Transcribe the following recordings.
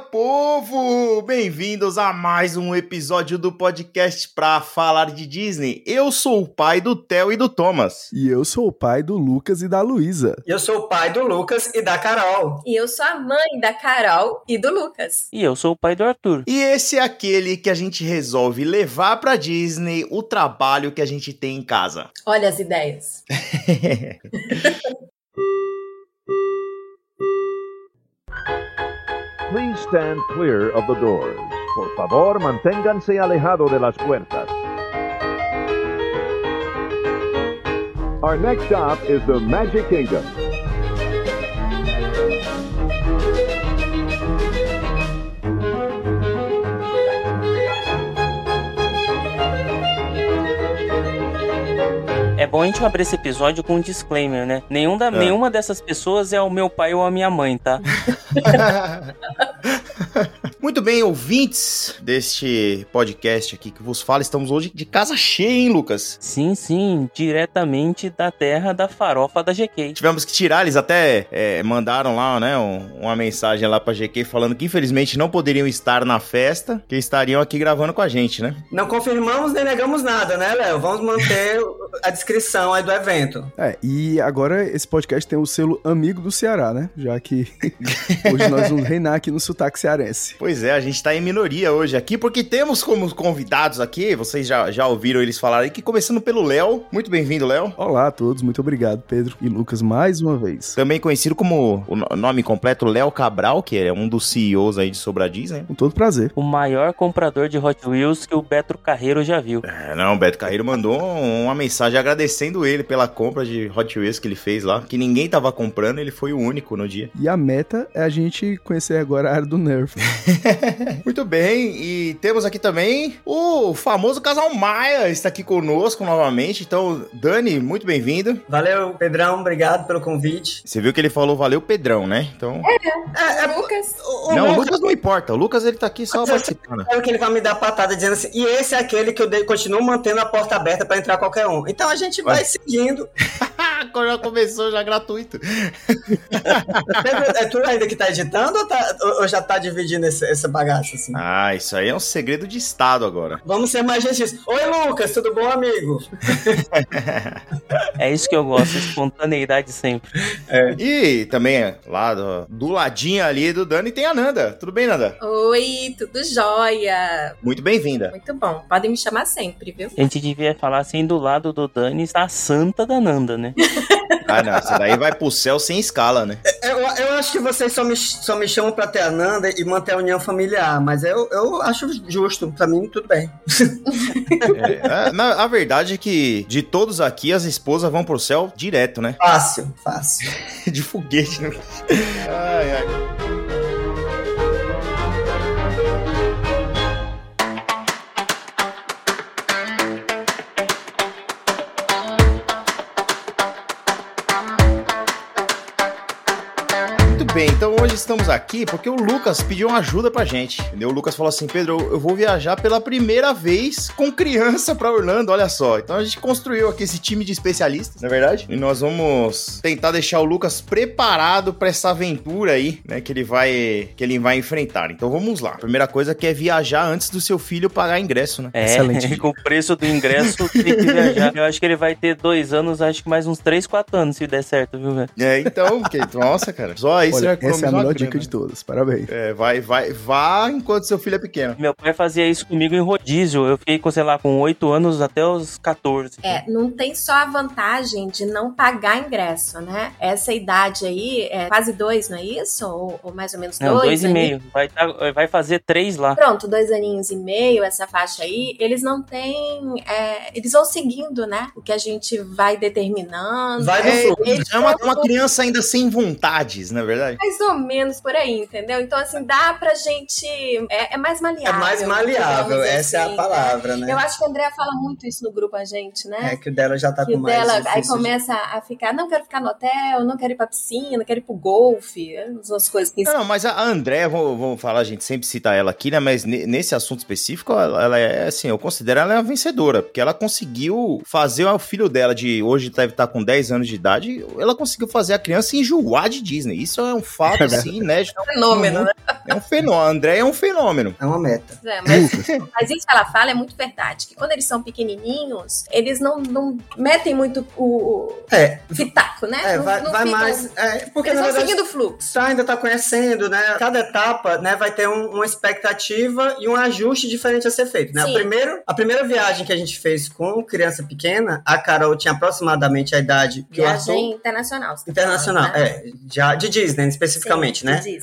povo! Bem-vindos a mais um episódio do podcast pra falar de Disney. Eu sou o pai do Theo e do Thomas. E eu sou o pai do Lucas e da Luísa. Eu sou o pai do Lucas e da Carol. E eu sou a mãe da Carol e do Lucas. E eu sou o pai do Arthur. E esse é aquele que a gente resolve levar pra Disney o trabalho que a gente tem em casa. Olha as ideias. Please stand clear of the doors. Por favor, manténganse alejado de las puertas. Our next stop is the Magic Kingdom. Bom a gente abrir esse episódio com um disclaimer, né? Nenhum da, Nenhuma dessas pessoas é o meu pai ou a minha mãe, tá? Muito bem, ouvintes deste podcast aqui que vos fala, estamos hoje de casa cheia, hein, Lucas? Sim, sim, diretamente da terra da farofa da GK. Tivemos que tirar, eles até é, mandaram lá, né, um- uma mensagem lá pra GK falando que infelizmente não poderiam estar na festa, que estariam aqui gravando com a gente, né? Não confirmamos nem negamos nada, né, Léo? Vamos manter a descrição aí do evento. É, e agora esse podcast tem o selo amigo do Ceará, né? Já que hoje nós vamos reinar aqui no sotaque cearense. Pois é, a gente tá em minoria hoje aqui, porque temos como convidados aqui, vocês já, já ouviram eles falarem aqui, começando pelo Léo. Muito bem-vindo, Léo. Olá a todos, muito obrigado, Pedro e Lucas, mais uma vez. Também conhecido como o no- nome completo Léo Cabral, que é um dos CEOs aí de Sobradiz, né? Com todo prazer. O maior comprador de Hot Wheels que o Betro Carreiro já viu. É, não, o Beto Carreiro mandou uma mensagem agradecendo ele pela compra de Hot Wheels que ele fez lá, que ninguém tava comprando, ele foi o único no dia. E a meta é a gente conhecer agora a área do Nerf. Muito bem, e temos aqui também o famoso casal Maia, está aqui conosco novamente. Então, Dani, muito bem-vindo. Valeu, Pedrão, obrigado pelo convite. Você viu que ele falou valeu Pedrão, né? Então, É, é, Lucas. o, o não, o Lucas Lucas não importa, o Lucas ele tá aqui só Mas eu participando. espero que ele vai me dar patada dizendo assim, e esse é aquele que eu continuo mantendo a porta aberta pra entrar qualquer um. Então a gente vai Vai. seguindo. já começou, já gratuito. Pedro, é tu ainda que tá editando ou, tá- ou- já tá dividindo esse, essa bagaça assim? Ah, isso aí é um segredo de estado agora. Vamos ser mais gentis. Oi, Lucas, tudo bom, amigo? É isso que eu gosto, espontaneidade sempre. E também lá do, do ladinho ali do Dani tem a Nanda. Tudo bem, Nanda? Oi, tudo jóia? Muito bem-vinda. Muito bom. Podem me chamar sempre, viu? A gente devia falar assim, do lado do Dani está a santa da Nanda, né? Ah, não, essa daí vai pro céu sem escala, né? Eu, eu acho que vocês só me, só me chamam pra ter a Nanda e manter a união familiar, mas eu, eu acho justo. Pra mim, tudo bem. É, a- na, a verdade é que de todos aqui, as esposas vão pro céu direto, né? Fácil, fácil. De foguete, né? Ai, ai. Bem, então hoje estamos aqui porque o Lucas pediu uma ajuda pra gente. Entendeu? O Lucas falou assim: Pedro, eu vou viajar pela primeira vez com criança pra Orlando, olha só. Então a gente construiu aqui esse time de especialistas, não é verdade? E nós vamos tentar deixar o Lucas preparado pra essa aventura aí, né? Que ele vai que ele vai enfrentar. Então vamos lá. A primeira coisa que é viajar antes do seu filho pagar ingresso, né? É, Excelente. com o preço do ingresso tem que viajar. Eu acho que ele vai ter dois anos, acho que mais uns três, quatro anos, se der certo, viu, velho? É, então, que, nossa, cara. Só aí você já é economiza melhor grana. dica de todas. Parabéns. É, vai, vai, vá enquanto seu filho é pequeno. Meu pai fazia isso comigo em rodízio. Eu fiquei com, sei lá, com oito anos até os 14. É, não tem só a vantagem de não pagar ingresso, né? Essa idade aí é quase dois, não é isso? Ou, ou mais ou menos Não, dois? dois e meio. Vai, tá- vai fazer três lá. Pronto, dois aninhos e meio, essa faixa aí, eles não têm. é, eles vão seguindo, né? O que a gente vai determinando. Vai no É, fluxo. é uma, uma criança ainda sem vontades, não é verdade? Mais ou menos por aí, entendeu? Então, assim, dá pra gente. É, é mais É maleável. mais maleável, essa é assim, a palavra, né? né? Eu acho que a Andrea fala muito isso no grupo, a gente, né? É que o dela já tá que com o mais. dela aí difícil de- começa a ficar, não quero ficar no hotel, não quero ir pra piscina, quero ir pro golfe, umas coisas que Não, não, mas a André, vamos, falar, a gente sempre cita ela aqui, né? Mas ne- nesse assunto específico, ela, ela é assim, eu considero ela a vencedora, porque ela conseguiu fazer o filho dela, de hoje deve estar com 10 anos de idade, ela conseguiu fazer a criança enjoar de Disney. Isso é um fato, assim, inédito. fenômeno, né? É um fenômeno. André é um fenômeno. É uma meta. É, mas, mas isso que ela fala é muito verdade. Que quando eles são pequenininhos, eles não, não metem muito o, É, pitaco, né? é Não- vai, não vai ficam- mais. É, porque Eles na verdade. seguindo o fluxo. Tá, ainda tá conhecendo, né? Cada etapa, né, vai ter um- uma expectativa e um ajuste diferente a ser feito, né? A, primeiro, a primeira viagem que a gente fez com criança pequena, a Carol tinha aproximadamente a idade que o Viagem Arthur... internacional. você tá Internacional, falando, né? é, já de Disney especificamente, Sim, né? sim.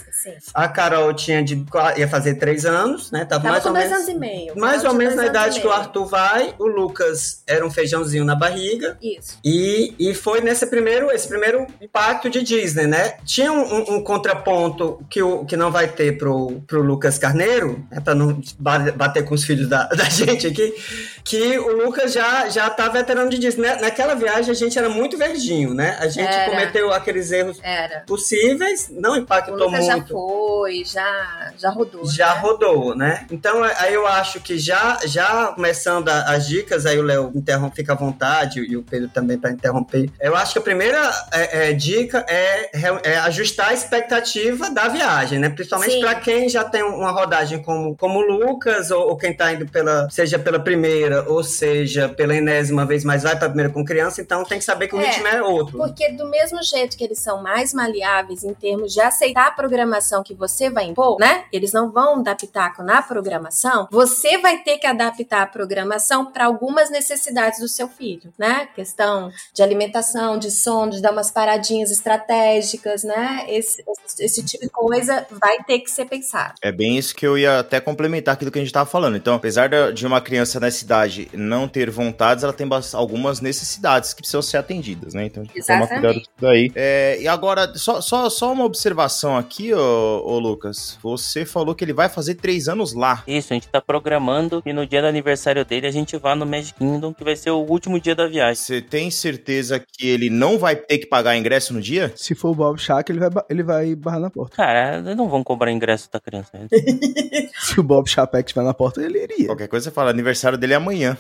A Carol tinha de, ia fazer três anos, né? Tava, Tava mais ou dois menos, anos e meio. mais ou menos na idade que o. Arthur vai. O Lucas era um feijãozinho na barriga. Isso. E, e foi nesse primeiro, esse primeiro impacto de Disney, né? Tinha um, um- contraponto que, o, que não vai ter pro, pro Lucas Carneiro, né, para não ba- bater com os filhos da, da gente aqui, que o Lucas já, já tá veterano de Disney. Na- Naquela viagem a gente era muito verdinho, né? A gente Era. cometeu aqueles erros Era. possíveis, não O impactou Lucas já muito. foi, já, já rodou. Já né? rodou, né? Então aí eu acho que já, já começando a- as dicas, aí o Léo interrompe, fica à vontade, e o Pedro também para interromper. Eu acho que a primeira é, é, dica é, re- é ajustar a expectativa da viagem, né? Principalmente para quem já tem uma rodagem como, como o Lucas, ou, ou quem tá indo pela, seja pela primeira, ou seja, pela enésima vez, mas vai pra primeira com criança, então tem que saber que o É, ritmo é outro. Porque do mesmo jeito que eles são mais maleáveis em termos de aceitar a programação que você vai impor, né? Eles não vão dar pitaco na programação. Você vai ter que adaptar a programação para algumas necessidades do seu filho, né? Questão de alimentação, de sono, de dar umas paradinhas estratégicas, né? Esse, esse, esse tipo de coisa vai ter que ser pensado. É bem isso que eu ia até complementar aquilo que a gente tava falando. Então, apesar de uma criança nessa idade não ter vontades, ela tem algumas necessidades que precisam ser atendidas, né? Então, a gente tem que tomar Exatamente. cuidado com isso daí. É, e agora, só, só, só uma observação aqui, ô, ô Lucas. Você falou que ele vai fazer três anos lá. Isso, a gente tá programando e no dia do aniversário dele a gente vá no Magic Kingdom, que vai ser o último dia da viagem. Você tem certeza que ele não vai ter que pagar ingresso no dia? Se for o Bob Shack, ele vai, ele vai barrar na porta. Cara, eles não vão cobrar ingresso da criança. Se o Bob Chapek estiver na porta, ele iria. Qualquer coisa você fala, aniversário dele é amanhã. amanhã.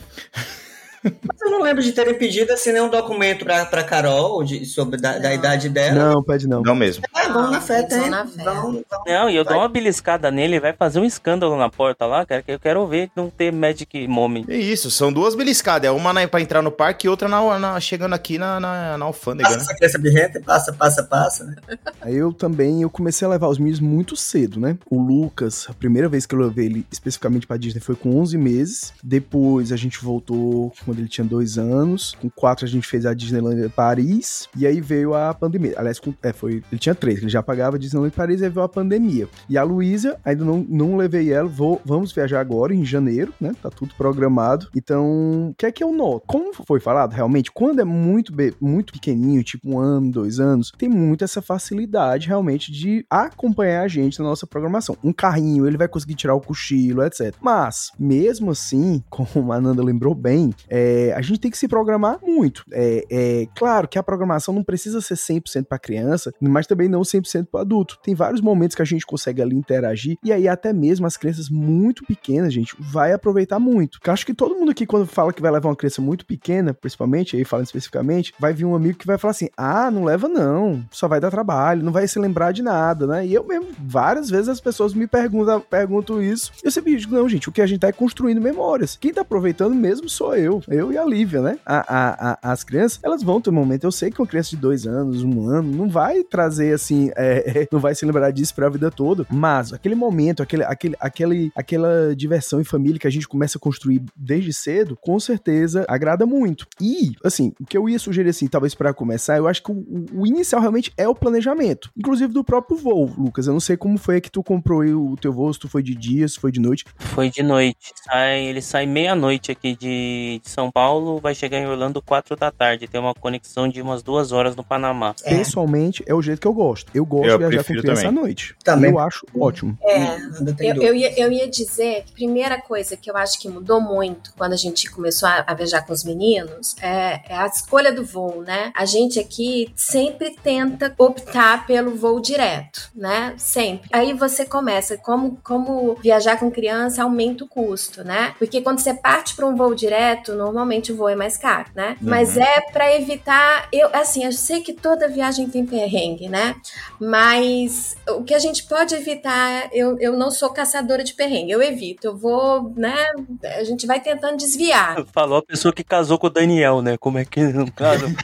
Mas eu não lembro de terem pedido assim nenhum documento pra, pra Carol de, sobre da, da idade dela. Não, pede não. Não mesmo. É, vamos na fé, Eles vão tem. na fé. Vão, vão. Não, e eu Vai. dou uma beliscada nele, ele vai fazer um escândalo na porta lá, cara, que eu quero ver não ter Magic Moment. É isso, são duas beliscadas. É uma na, pra entrar no parque e outra na, na- chegando aqui na, na, na alfândega, Passa né? essa criança birrenta, passa, passa, passa, né? Aí eu também, eu comecei a levar os meninos muito cedo, né? O Lucas, a primeira vez que eu levei ele especificamente pra Disney foi com 11 meses. Depois a gente voltou quando ele tinha dois anos. Com quatro a gente fez a Disneyland Paris. E aí veio a pandemia. Aliás, com, é, foi, ele tinha três, ele já pagava Disneyland Paris e aí veio a pandemia. E a Luísa, ainda não, não levei ela. Vou, vamos viajar agora, em janeiro, né? Tá tudo programado. Então, o que é que eu noto? Como foi falado, realmente, quando é muito, muito pequenininho, tipo um ano, dois anos, tem muito essa facilidade realmente de acompanhar a gente na nossa programação. Um carrinho, ele vai conseguir tirar o cochilo, etc. Mas, mesmo assim, como a Nanda lembrou bem, é, a gente tem que se programar muito. É, é claro que a programação não precisa ser 100% para criança, mas também não 100% para adulto. Tem vários momentos que a gente consegue ali interagir e aí até mesmo as crianças muito pequenas, gente, vai aproveitar muito. Eu acho que todo mundo aqui quando fala que vai levar uma criança muito pequena, principalmente, aí falando especificamente, vai vir um amigo que vai falar assim: "Ah, não leva não, só vai dar trabalho, não vai se lembrar de nada", né? E eu mesmo várias vezes as pessoas me perguntam, perguntam isso. Eu sempre digo: "Não, gente, o que a gente tá é construindo memórias. Quem tá aproveitando mesmo sou eu, eu e a Lívia, né? A, a, a- as crianças, elas vão ter um momento. Eu sei que uma criança de dois anos, um ano, não vai trazer assim, é, não vai se lembrar disso pra vida toda. Mas aquele momento, aquele, aquele, aquele, aquela diversão em família que a gente começa a construir desde cedo, com certeza agrada muito. E, assim, o que eu ia sugerir, assim, talvez pra começar, eu acho que o, o- inicial realmente é o planejamento. Inclusive do próprio voo, Lucas. Eu não sei como foi que tu comprou o teu voo, se tu foi de dia, se foi de noite. Foi de noite. Sai, ele sai meia-noite aqui de, de São Paulo, vai chegar em Orlando quatro da tarde. Tem uma conexão de umas duas horas no Panamá. É. Pessoalmente, é o jeito que eu gosto. Eu gosto Eu de viajar com criança também. à noite. Também. Eu acho ótimo. É, Eu, eu, ia, eu ia dizer que a primeira coisa que eu acho que mudou muito quando a gente começou a, a viajar com os meninos é, é a escolha do voo, né? A gente aqui sempre tenta optar pelo voo direto, né? Sempre. Aí você começa, como, como viajar com criança aumenta o custo, né? Porque quando você parte para um voo direto, normalmente o voo é mais caro, né? Uhum. Mas é para evitar, eu assim, eu sei que toda viagem tem perrengue, né? Mas o que a gente pode evitar, eu, eu não sou caçadora de perrengue, eu evito, eu vou, né? A gente vai tentando desviar. Falou a pessoa que casou com o Daniel, né? Como é que não casa?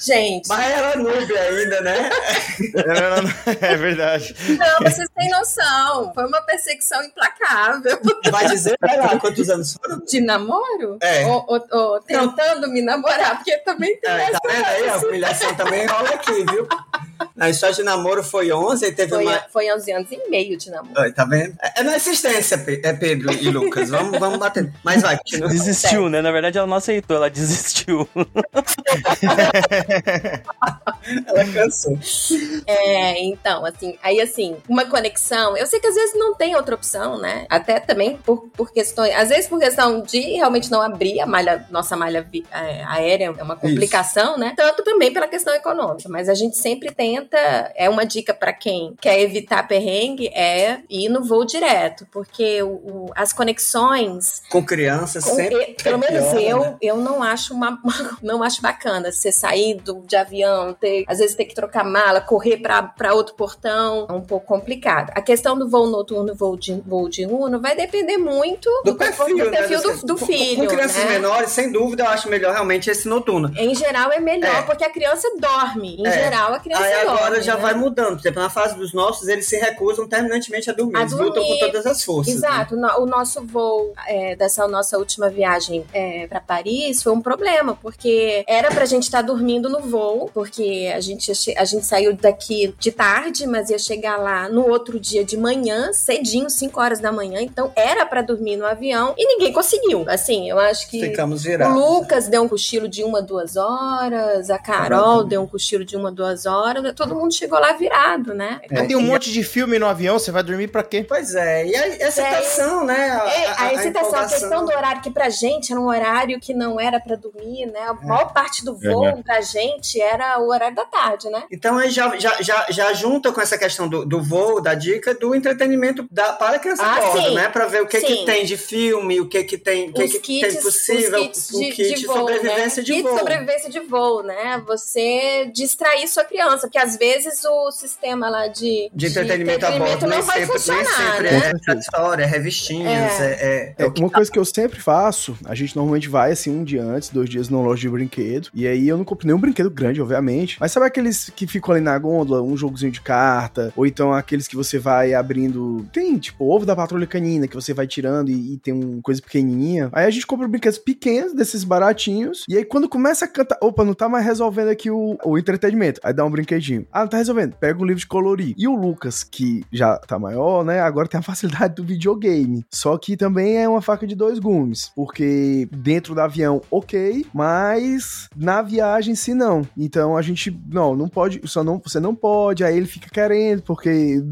gente. Mas era noob ainda, né? é verdade. Não, vocês têm noção. Foi uma perseguição implacável. Vai dizer, vai lá, quantos anos foram? De namoro? É. Ou, ou, ou tentando me namorar, porque também tem é, essa Tá vendo aí? A humilhação também rola aqui, viu? Na história de namoro foi 11 e teve foi, uma... Foi 11 anos e meio de namoro. Oi, tá vendo? É, é na existência, é Pedro e Lucas. Vamos, vamos bater. Mas vai, continua. Desistiu, né? Na verdade, ela não aceitou, ela desistiu. ela cansou. É, então, assim, aí assim, uma conexão. Eu sei que às vezes não tem outra opção, né? Até também por, por questões. Às vezes por questão de realmente não abrir a malha, nossa malha é, aérea, é uma complicação, Isso. né? Tanto também pela questão econômica. Mas a gente sempre tenta. É uma dica para quem quer evitar perrengue, é ir no voo direto. Porque o, o as conexões. Com crianças, com, sempre. pelo menos pior, eu, né? eu não acho uma, não acho bacana você sair do, de avião, ter, às vezes ter que trocar mala, correr para outro portão. É um pouco complicado. A questão do voo noturno, voo de, voo de Uno, vai depender muito do, do perfil, do, né, perfil do, do, do filho. Com crianças né? menores, sem dúvida, eu acho melhor realmente esse noturno. Em geral é melhor, é. porque a criança dorme. Em é. geral, a criança Aí dorme. agora já né? vai mudando. Por exemplo, na fase dos nossos, eles se recusam terminantemente a dormir. A eles dormir. lutam com todas as forças. Exato. Né? O nosso voo é, dessa nossa última viagem é, para Paris foi um problema, porque era pra gente estar tá dormindo no voo, porque a gente, a gente saiu daqui de tarde, mas ia chegar lá no outro dia de manhã, cedinho, 5 horas da manhã. Então era para dormir no avião e ninguém conseguiu. Assim, eu acho que Ficamos virados. o Lucas deu um cochilo de uma, duas horas, a Carol deu um cochilo de uma, duas horas, todo mundo chegou lá virado, né? É, tem um monte de filme no avião, você vai dormir pra quê? Pois é, e a excitação, né? A, é, a, a, a excitação, a, questão do horário, que pra gente era um horário que não era pra dormir, né? A maior parte do voo é. pra gente era o horário da tarde, né? Então aí já, já, já, já junta com essa questão do, do voo, da dica, do entretenimento da, para a criança ah, bordo, né? Pra ver o que, que tem de filme, o que, que tem, o que, que kits, tem possível, o um kit de, voo, sobrevivência né? de kit voo. sobrevivência de voo, né? Você distrair sua criança, porque às vezes o sistema lá de, de entretenimento, de entretenimento a bordo não nem vai sempre, funcionar, nem sempre né? é história, é revistinhas, é, é, é uma coisa que eu sempre faço, a gente normalmente vai assim um dia antes, dois dias numa loja de brinquedo, e aí eu não compro nenhum brinquedo grande, obviamente, mas sabe aqueles que ficam ali na gôndola, um jogozinho de carta, ou então aqueles que você vai abrindo, tem tipo ovo da patrulha canina, que você vai tirando e, e tem uma coisa pequenininha, aí a gente compra brinquedos pequenos, desses baratinhos, e aí quando começa a cantar, opa, não tá mais resolvendo aqui o, o entretenimento, aí dá um brinquedinho, ah, tá resolvendo, pega um livro de colorir, e o Lucas, que já tá maior, né, agora tem a facilidade do videogame, só que também é uma faca de dois gumes, porque dentro do avião, ok, mas na viagem, se não. Então a gente, não, não pode, só não, você não pode, aí ele fica querendo, porque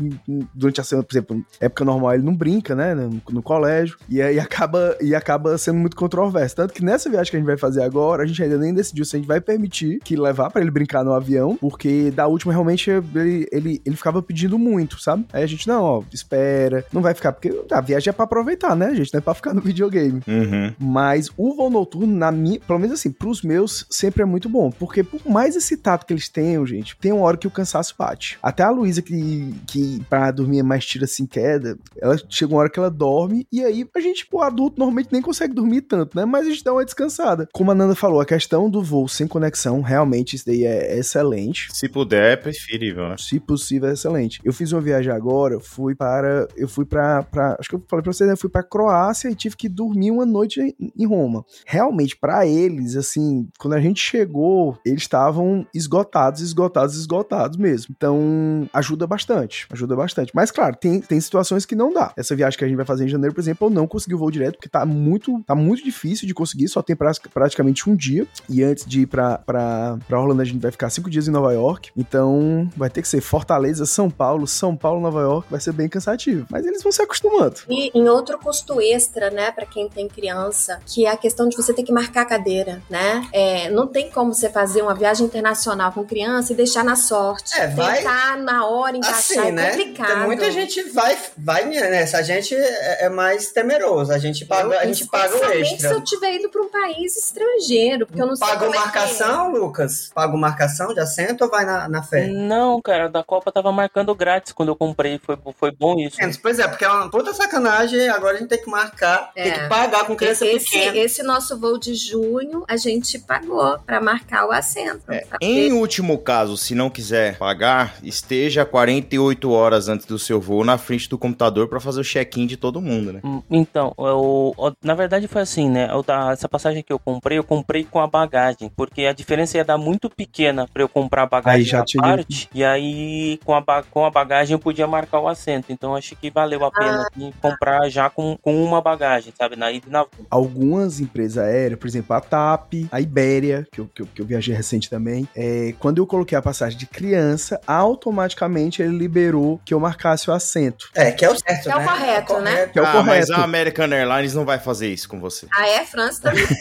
durante a semana, por exemplo, época normal ele não brinca, né, no, no colégio, e aí acaba, e acaba sendo muito controverso. Tanto que nessa viagem que a gente vai fazer agora, a gente ainda nem decidiu se a gente vai permitir que levar para ele brincar no avião, porque da última realmente ele, ele, ele ficava pedindo muito, sabe? Aí a gente, não, ó, espera, não vai ficar, porque a viagem é pra aproveitar, né, gente? Não é pra ficar no videogame. Uhum. Mas o voo noturno, na minha, pelo menos assim, pros meus, sempre é muito bom. Porque por mais excitado que eles tenham, gente, tem uma hora que o cansaço bate. Até a Luísa, que, que pra dormir é mais tira assim queda, ela chega uma hora que ela dorme, e aí a gente, o adulto, normalmente nem consegue dormir tanto, né? Mas a gente dá uma descansada. Como a Nanda falou, a questão do voo sem conexão, realmente, isso daí é excelente. Se puder, é preferível, né? Se possível, é excelente. Eu fiz uma viagem agora, fui para. Eu fui pra acho que eu falei pra vocês, né? Eu fui pra Croácia e tive que dormir uma noite em Roma. Realmente, para eles, assim, quando a gente chegou, eles estavam esgotados, esgotados, esgotados mesmo. Então, ajuda bastante. Ajuda bastante. Mas, claro, tem, tem situações que não dá. Essa viagem que a gente vai fazer em janeiro, por exemplo, eu não consegui o voo direto, porque tá muito, tá muito difícil de conseguir, só tem pra, praticamente um dia. E antes de ir pra, pra, pra Orlando, a gente vai ficar cinco dias em Nova York. Então, vai ter que ser Fortaleza, São Paulo, São Paulo, Nova York, vai ser bem cansativo. Mas eles vão se acostumando. E em outro custo extra, né, para quem tem criança, que é a questão de você ter que marcar a cadeira, né? É, não tem como você fazer uma viagem internacional com criança e deixar na sorte. É, vai- Tentar na hora encaixar Assim, é né? complicado. Tem muita gente vai, vai nessa. A gente é é mais temeroso. A gente paga, a gente paga o Especialmente se extra. eu tiver ido para um país estrangeiro, porque eu não sei Pagou como é que é. marcação, Lucas? Pagou marcação de assento ou vai na, na fé? Não, cara, da Copa tava marcando grátis quando eu comprei. Foi, foi bom isso. Pois é, porque é uma puta sacanagem. Agora a gente tem que marcar, É. tem que pagar com criança Esse, pequena. esse nosso voo de junho, a gente pagou para marcar o assento. É, Pra Em último caso, se não quiser pagar, esteja 48 horas antes do seu voo na frente do computador pra fazer o check-in de todo mundo, né? Hum, Então, eu, eu- na verdade foi assim, né? Eu essa passagem que eu comprei, eu comprei com a bagagem, porque a diferença ia dar muito pequena pra eu comprar a bagagem Aí já tinha- parte, e aí com a, com a bagagem eu podia marcar o assento. Então acho que valeu a pena assim, comprar já com, com uma bagagem, sabe? Na ida e na volta. Algumas empresas aéreas, por exemplo, a TAP, a Ibéria, que eu, que eu, que eu viajei recente também, é, quando eu coloquei a passagem de criança, automaticamente ele liberou que eu marcasse o assento. É, que é o certo, Que é o né? correto, né? Que é o ah, mas a American Airlines não vai fazer isso com você. A Air France também.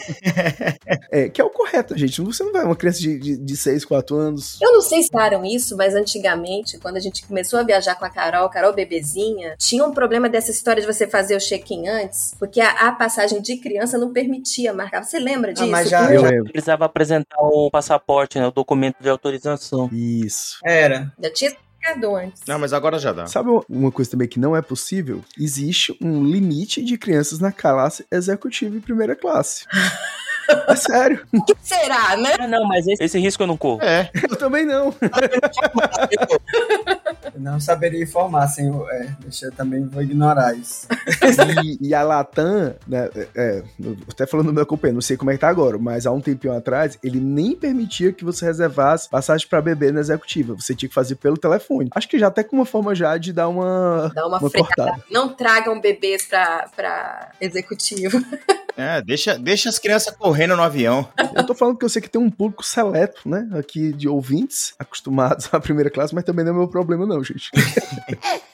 É, que é o correto, gente. Você não vai uma criança de, de, de 6, 4 anos. Eu não sei se falaram isso, mas antigamente, quando a gente começou a viajar com a Carol, Carol bebezinha, tinha um problema dessa história de você fazer o check-in antes, porque a, a passagem de criança não permitia marcar. Você lembra disso? mas já- Eu lembro. Precisava apresentar o passaporte, né? O documento de autorização. Isso. Era. Já tinha explicado antes. Não, mas agora já dá. Sabe uma- uma coisa também que não é possível? Existe um limite de crianças na classe executiva e primeira classe. É sério. O que será, né? Ah, não, mas esse, esse risco eu não corro. É, Eu também não. Eu não saberia informar, assim, eu- é, deixa eu também vou ignorar isso. E, e a Latam, né, é, é, até falando do meu companheiro, não sei como é que tá agora, mas há um tempinho atrás, ele nem permitia que você reservasse passagem pra bebê na executiva. Você tinha que fazer pelo telefone. Acho que já até com uma forma já de dar uma, Dá uma, uma. Não tragam bebês pra, pra executivo. É deixa, deixa as crianças correndo no avião. Eu tô falando que eu sei que tem um público seleto, né, aqui de ouvintes acostumados à primeira classe, mas também não é meu problema não, gente.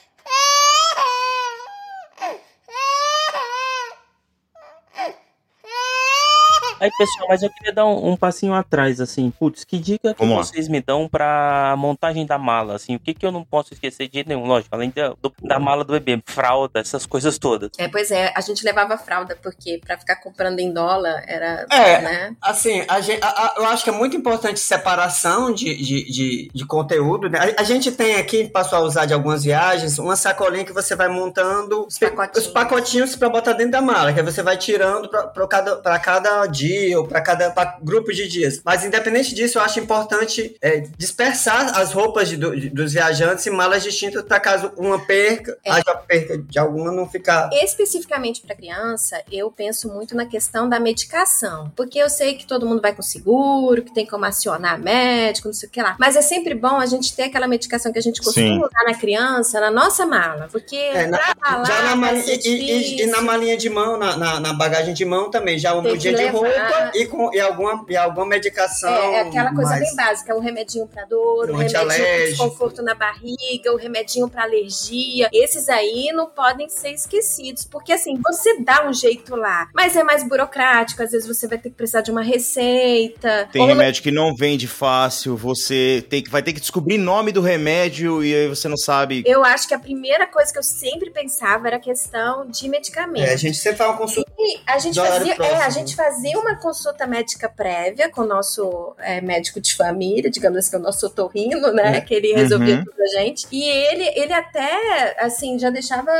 Aí, pessoal, mas eu queria dar um, um passinho atrás, assim. Putz, que dica que Vamos lá. vocês me dão pra montagem da mala, assim? O que que eu não posso esquecer de jeito nenhum? Lógico, além da, do- da mala do bebê, fralda, essas coisas todas. É, pois é, a gente levava fralda, porque pra ficar comprando em dólar era, É. né? Assim, a gen- a- a- eu acho que é muito importante separação de, de, de, de conteúdo. né? A, a gente tem aqui, passou a usar de algumas viagens, uma sacolinha que você vai montando os, pacotinhos. os pacotinhos para botar dentro da mala, que aí você vai tirando para cada, pra cada dia ou para cada pra grupo de dias. Mas independente disso, eu acho importante é, dispersar as roupas de- de- dos viajantes em malas distintas para caso uma perca, É. haja perca de alguma não ficar. Especificamente para criança, eu penso muito na questão da medicação, porque eu sei que todo mundo vai com seguro, que tem como acionar médico, não sei o que lá. Mas é sempre bom a gente ter aquela medicação que a gente costuma Sim. usar na criança, na nossa mala, porque É, na- pra lá Já na malinha, e, e- e na malinha de mão, na, na, na bagagem de mão também, já uma Tem mudinha que de levar. Roupa e, com, e, alguma, e alguma medicação. É, é aquela coisa mais- bem básica, o remedinho pra dor, o Um remedinho para antialérgico. desconforto na barriga, o remedinho pra alergia. Esses aí não podem ser esquecidos, porque assim, você dá um jeito lá, mas é mais burocrático, às vezes você vai ter que precisar de uma receita. Tem Ou remédio que não vende fácil, você tem que, vai ter que descobrir nome do remédio e aí você não sabe. Eu acho que a primeira coisa que eu sempre pensava era a questão de medicamento. É, a gente sempre faz uma consulta. E a gente fazia, é, a gente fazia uma consulta médica prévia com o nosso é, médico de família, digamos assim, que o nosso torrino, né? É. Que ele resolvia Uhum. tudo pra gente. E ele, ele até, assim, já deixava,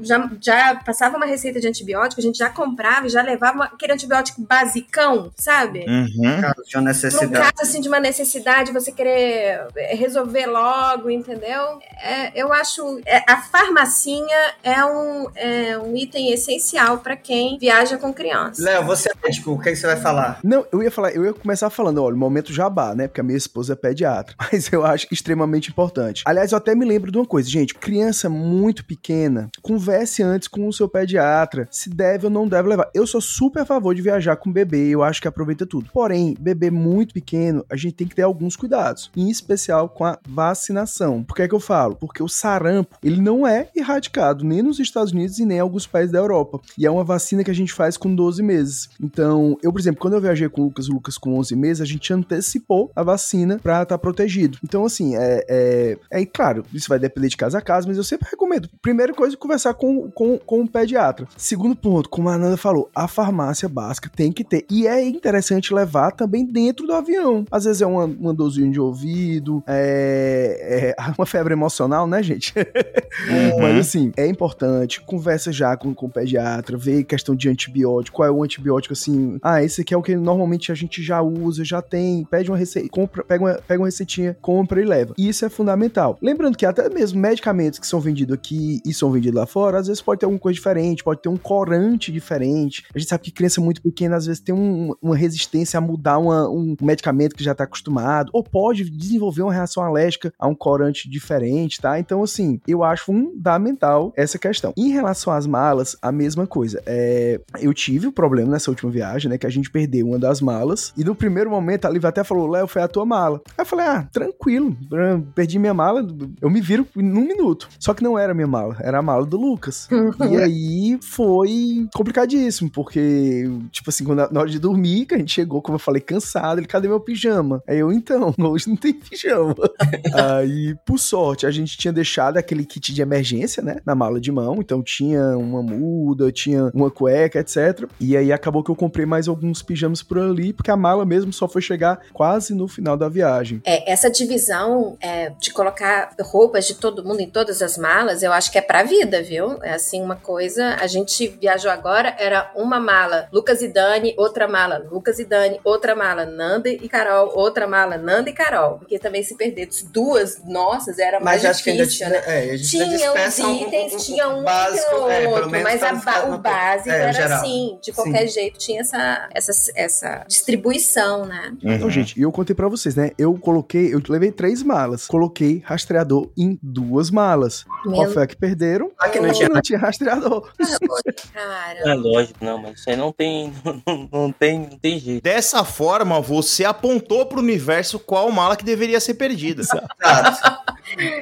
já, já passava uma receita de antibiótico, a gente já comprava e já levava uma- aquele antibiótico basicão, sabe? Uhum. Caso de uma um necessidade. caso assim de uma necessidade, você querer é, resolver logo, entendeu? É, eu acho é, a farmacinha é um, é um item essencial para quem viaja com criança. Léo, você é médico o que, que você vai falar? Não, eu ia falar, eu ia começar falando, olha, momento jabá, né? Porque a minha esposa é pediatra. Mas eu acho extremamente importante. Aliás, eu até me lembro de uma coisa, gente. Criança muito pequena, converse antes com o seu pediatra se deve ou não deve levar. Eu sou super a favor de viajar com bebê, eu acho que aproveita tudo. Porém, bebê muito pequeno, a gente tem que ter alguns cuidados, em especial com a vacinação. Por que é que eu falo? Porque o sarampo, ele não é erradicado nem nos Estados Unidos e nem em alguns países da Europa. E é uma vacina que a gente faz com 12 meses. Então, eu, por exemplo, quando eu viajei com o Lucas, o Lucas com 11 meses, a gente antecipou a vacina para estar tá protegido. Então, assim, é, é, é, claro, isso vai depender de casa a casa, mas eu sempre recomendo. Primeira coisa, conversar com, com, com o pediatra. Segundo ponto, como a Ananda falou, a farmácia básica tem que ter. E é interessante levar também dentro do avião. Às vezes é uma, uma dosinha de ouvido, é, é uma febre emocional, né, gente? Uhum. Mas assim, é importante, conversa já com, com o pediatra, vê questão de antibiótico, qual é o antibiótico assim. Ah, esse aqui é o que normalmente a gente já usa, já tem, pede uma receita, compra, pega uma, pega uma receitinha, compra e leva. Isso é fundamental. Lembrando que até mesmo medicamentos que são vendidos aqui e são vendidos lá fora, às vezes pode ter alguma coisa diferente, pode ter um corante diferente. A gente sabe que criança muito pequena às vezes tem um, uma resistência a mudar uma, um medicamento que já está acostumado, ou pode desenvolver uma reação alérgica a um corante diferente, tá? Então, assim, eu acho fundamental essa questão. Em relação às malas, a mesma coisa. É, eu tive o um problema nessa última viagem, né? Que a gente perdeu uma das malas. E no primeiro momento a Liv até falou: Léo, foi a tua mala. Aí eu falei: ah, tranquilo, perdi minha mala, eu me viro num minuto. Só que não era minha mala, era a mala do Lucas. e aí foi complicadíssimo, porque, tipo assim, quando, na hora de dormir, que a gente chegou, como eu falei, cansado, ele, cadê meu pijama? Aí eu, então, hoje não tem pijama. aí, por sorte, a gente tinha deixado aquele kit de emergência, né, na mala de mão, então tinha uma muda, tinha uma cueca, etc. E aí acabou que eu comprei mais alguns pijamas por ali, porque a mala mesmo só foi chegar quase no final da viagem. É, essa divisão é, de colocar roupas de todo mundo em todas as malas, eu acho que é pra vida, viu? É assim, uma coisa. A gente viajou agora, era uma mala Lucas e Dani, outra mala Lucas e Dani, outra mala Nanda e Carol, outra mala Nanda e Carol. Porque também se perder duas nossas era mais mas difícil, acho que ainda tinha, né? É, tinha os itens, um, um, tinha um básico, é, outro, é, mas a, o básico é, era geral. assim, de qualquer Sim. jeito tinha essa, essa, essa distribuição, né? Uhum. Então, gente, e eu contei pra vocês, né? Eu coloquei, eu levei três malas, coloquei rastreador em duas malas. Meu... Qual foi a que perderam? A que não, tinha, não tinha rastreador. Cara. É lógico, não, mas isso aí não tem, não, não tem, não tem jeito. Dessa forma, você apontou pro universo qual mala que deveria ser perdida. Exato.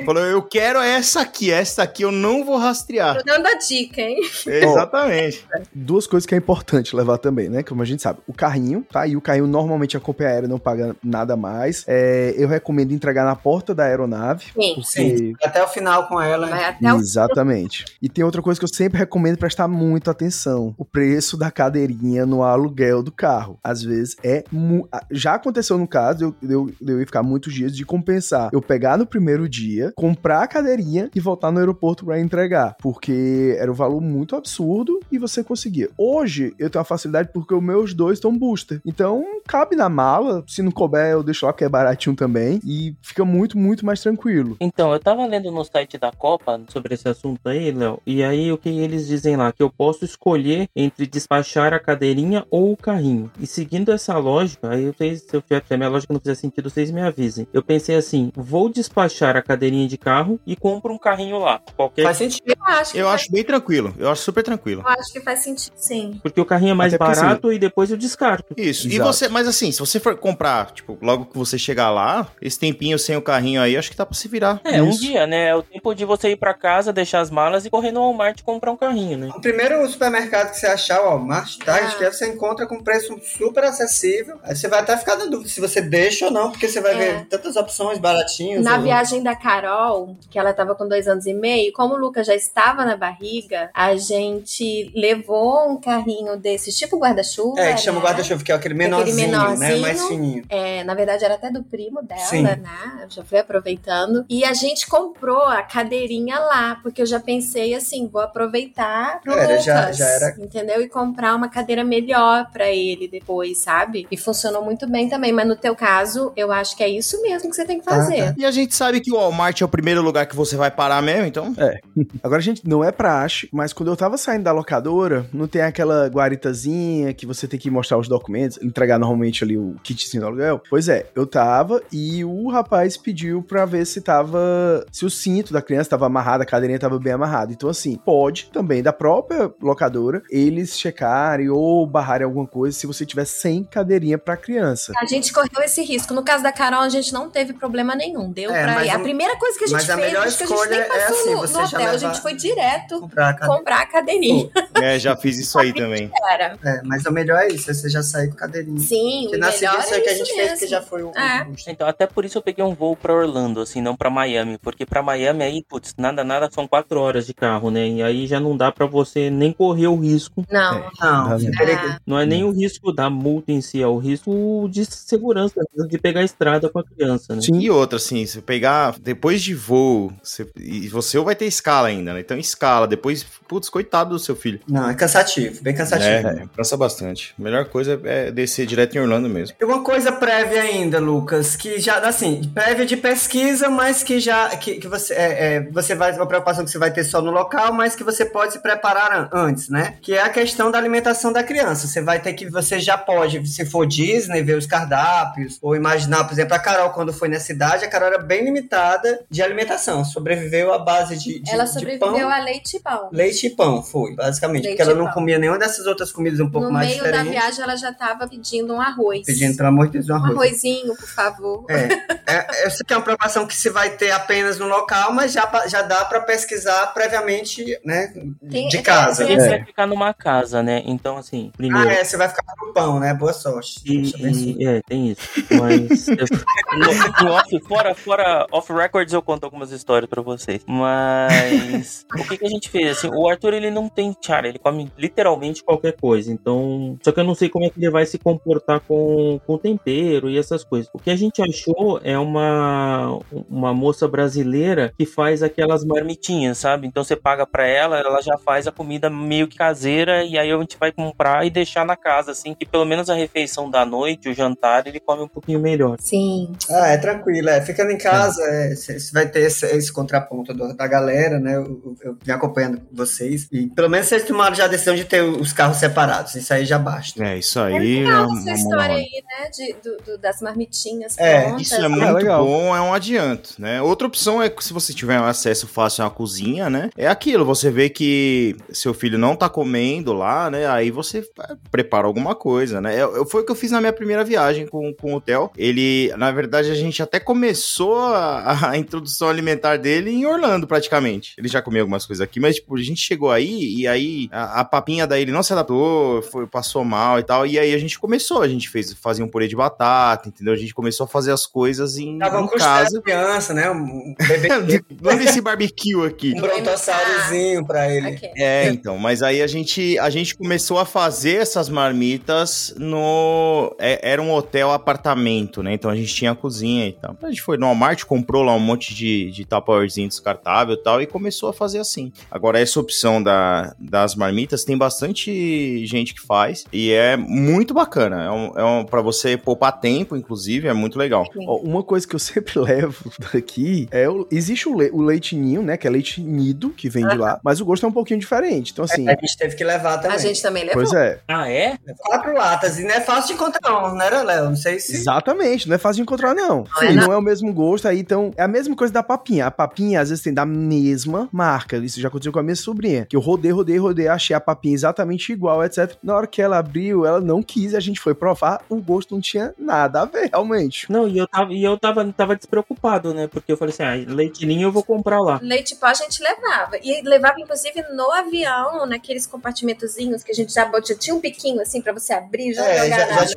Falou, eu quero essa aqui, essa aqui eu não vou rastrear. Tô dando a dica, hein? Exatamente. Duas coisas que é importante levar também, né? Como a gente sabe, o carrinho, tá? E o carrinho normalmente a companhia aérea não paga nada mais. É, eu recomendo entregar na porta da aeronave. Sim, porque... sim. Até o final com ela. Vai até o... Exatamente. E tem outra coisa que eu sempre recomendo prestar muita atenção: o preço da cadeirinha no aluguel do carro. Às vezes é. Mu... Já aconteceu no caso, eu, eu, eu ia ficar muitos dias de compensar. Eu pegar no primeiro dia, comprar a cadeirinha e voltar no aeroporto para entregar. Porque era um valor muito absurdo e você conseguia. Hoje eu tenho a facilidade porque os meus dois estão booster. Então cabe na mala. Se não couber, eu deixo lá que é baratinho também. E fica muito, muito mais tranquilo. Então, eu tava lendo no site da Copa sobre esse assunto aí, Léo. E aí o que eles dizem lá? Que eu posso escolher entre despachar a cadeirinha ou o carrinho. E seguindo essa lógica, aí eu fiz, se eu se a minha lógica não fizer sentido, vocês me avisem. Eu pensei assim: vou despachar a cadeirinha de carro e compro um carrinho lá. Qualquer... Faz sentido. Eu acho, eu faz... acho bem tranquilo. Eu acho super tranquilo. Eu acho que faz sentido, sim. Porque o carrinho é mais Até barato e depois eu descarto. Isso. Exato. E você, mas assim, se você for comprar, tipo, logo que você chegar lá, esse tempinho sem o carrinho aí, acho que dá pra se virar. É, Isso. um dia, né? É o tempo de você ir pra casa, deixar as malas e correr no Walmart e comprar um carrinho, né? O primeiro supermercado que você achar, o Walmart, tá? Ah. Você encontra com preço super acessível. Aí você vai até ficar na dúvida se você deixa ou não, porque você vai é. ver tantas opções baratinhas. Na ou... viagem da Carol, que ela tava com dois anos e meio, como o Lucas já estava na barriga, a gente levou um carrinho desses, tipo guarda-chuva. É, que chama né? guarda-chuva, que é aquele menorzinho, aquele menorzinho, né? Mais fininho. É, na verdade era até do primo dela, Sim. né? Eu já fui aproveitando. E a gente comprou a cadeirinha lá, porque eu já pensei assim, vou aproveitar pro era, Lucas, já, já era... entendeu? E comprar uma cadeira melhor para ele depois, sabe? E funcionou muito bem também, mas no teu caso, eu acho que é isso mesmo que você tem que fazer. Ah, tá. E a gente sabe que o Walmart é o primeiro lugar que você vai parar mesmo, então. Agora, gente, não é praxe, mas quando eu tava saindo da locadora, não tem aquela guaritazinha que você tem que mostrar os documentos, entregar normalmente ali o kitzinho do aluguel? Pois é, eu tava e o rapaz pediu pra ver se tava. se o cinto da criança tava amarrado, a cadeirinha tava bem amarrada. Então, assim, pode também da própria locadora eles checarem ou barrarem alguma coisa se você tiver sem cadeirinha pra criança. A gente correu esse risco. No caso da Carol, a gente não teve problema nenhum. Deu É, pra ir. A o- primeira coisa que a gente mas a fez, melhor acho que a gente nem é passou assim, no, você no hotel, a gente foi direto Comprar a cadeirinha. comprar a cadeirinha. É, já fiz isso aí também. Cara. É, mas o melhor é isso, você já sair com cadeirinha. Sim, Porque o na melhor é é que a isso gente fez, que mesmo. já foi o. É. o- Então, até por isso eu peguei um voo pra Orlando, assim, não pra Miami. Porque pra Miami aí, putz, nada, nada, são quatro horas de carro, né? E aí já não dá pra você nem correr o risco. Não. Não, vendo? teria que- Ah, Não é nem o risco da multa em si, é o risco de segurança, de pegar a estrada com a criança, né? Sim. E outra, assim, se pegar depois de voo, você, e você vai ter escala ainda, né? Então escala, depois, putz, coitado do seu filho. Não, é cansativo, bem cansativo. É, cansa bastante. A melhor coisa é descer direto em Orlando mesmo. E uma coisa prévia ainda, Lucas, que já, assim, prévia de pesquisa, mas que já, que, que você, é, é, você vai, uma preocupação que você vai ter só no local, mas que você pode se preparar an- antes, né? Que é a questão da alimentação da criança. Você vai ter que, você já pode, se for Disney, ver os cardápios, ou imaginar, por exemplo, a Carol, quando foi na cidade, a Carol era bem limitada de alimentação, sobreviveu à base de, de Ela de sobreviveu pão, a leite e pão. leite e pão, foi, basicamente, Leite porque ela não pão. comia nenhuma dessas outras comidas um pouco no mais meio da diferentes. viagem, ela já tava pedindo um arroz. Pedindo, pelo amor de Deus, um Um arroz. arrozinho, por favor. É, é, eu sei que é uma preocupação que se vai ter apenas no local, mas já, já dá para pesquisar previamente, né? Tem- de é, casa. Tem- É. vai ficar numa casa, né? Então, assim, primeiro. Ah, é, você vai ficar com o pão, né? Boa sorte. E, e- é, tem isso. Mas eu- no, no off, fora, fora off records eu conto algumas histórias pra vocês. Mas o que, que a gente fez? Assim, o Arthur ele não tem chara, ele come literalmente qualquer coisa. Então, só que eu não sei como é que ele vai se comportar com, com tempero e essas coisas. O que a gente achou é uma uma moça brasileira que faz aquelas marmitinhas, sabe? Então você paga pra ela, ela já faz a comida meio que caseira e aí a gente vai comprar e deixar na casa, assim, que pelo menos a refeição da noite, o jantar, ele come um pouquinho melhor. Sim. Ah, é tranquilo, é. Ficando em casa, é, você você vai ter esse, esse contraponto do- da galera, né? Eu, eu, eu vim acompanhando vocês. E pelo menos vocês tomaram já a decisão de ter os carros separados. Isso aí já basta. É, isso É aí. legal uma- essa uma história aí, né? De, do- do- das marmitinhas É, prontas. Isso é Ah, muito legal. bom, é um adianto, né? Outra opção é que se você tiver um acesso fácil à cozinha, né? É aquilo, você vê que seu filho não tá comendo lá, né? Aí você é, prepara alguma coisa, né? Eu, eu- foi o que eu fiz na minha primeira viagem com, com o Theo. Ele, na verdade, a gente até começou a, a introdução alimentar dele em Orlando, praticamente. Ele já comeu algumas coisas aqui, mas, tipo, a gente chegou aí e aí a, a papinha daí ele não se adaptou, foi, passou mal e tal. E aí a gente começou, a gente fez, fazia um purê de batata, entendeu? A gente começou a fazer as coisas em, Tava em com casa. criança, né? Um bebê, Vamos esse barbecue aqui. um brontossaurozinho pra ele. Ok. É, então, mas aí a gente, a gente começou a fazer essas marmitas no. é- era um hotel apartamento, né? Então a gente tinha a cozinha e tal. A gente foi no Walmart, comprou lá um monte de, de tupperwarezinho descartável e tal, e começou a fazer assim. Agora, essa opção da, das marmitas, tem bastante gente que faz, e é muito bacana. É, um, é um, pra você poupar tempo, inclusive, é muito legal. Ó, uma coisa que eu sempre levo daqui é o, existe o, le- o leite ninho, né? Que é leite nido que vem de lá, mas o gosto é um pouquinho diferente. Então, assim, A gente teve que levar também. A gente também levou. pois é, Ah, é? Quatro latas. E não é fácil de encontrar, não, não era, Léo? Não sei se. exatamente, não é fácil de encontrar, não. é Sim, não. não é o mesmo gosto, aí então é a mesma coisa da papinha. A papinha às vezes tem da mesma marca. Isso já aconteceu com a minha sobrinha, que eu rodei, rodei, rodei, achei a papinha exatamente igual, etc. Na hora que ela abriu, ela não quis, a gente foi provar, o gosto não tinha nada a ver, realmente. Não, e eu tava, e eu tava, tava despreocupado, né? Porque eu falei assim, ah, leitinho eu vou comprar lá. Leite pó a gente levava. E levava, inclusive, no avião, naqueles compartimentozinhos que a gente já botou. Tinha um piquinho assim pra você abrir já É, jogar já- na, já-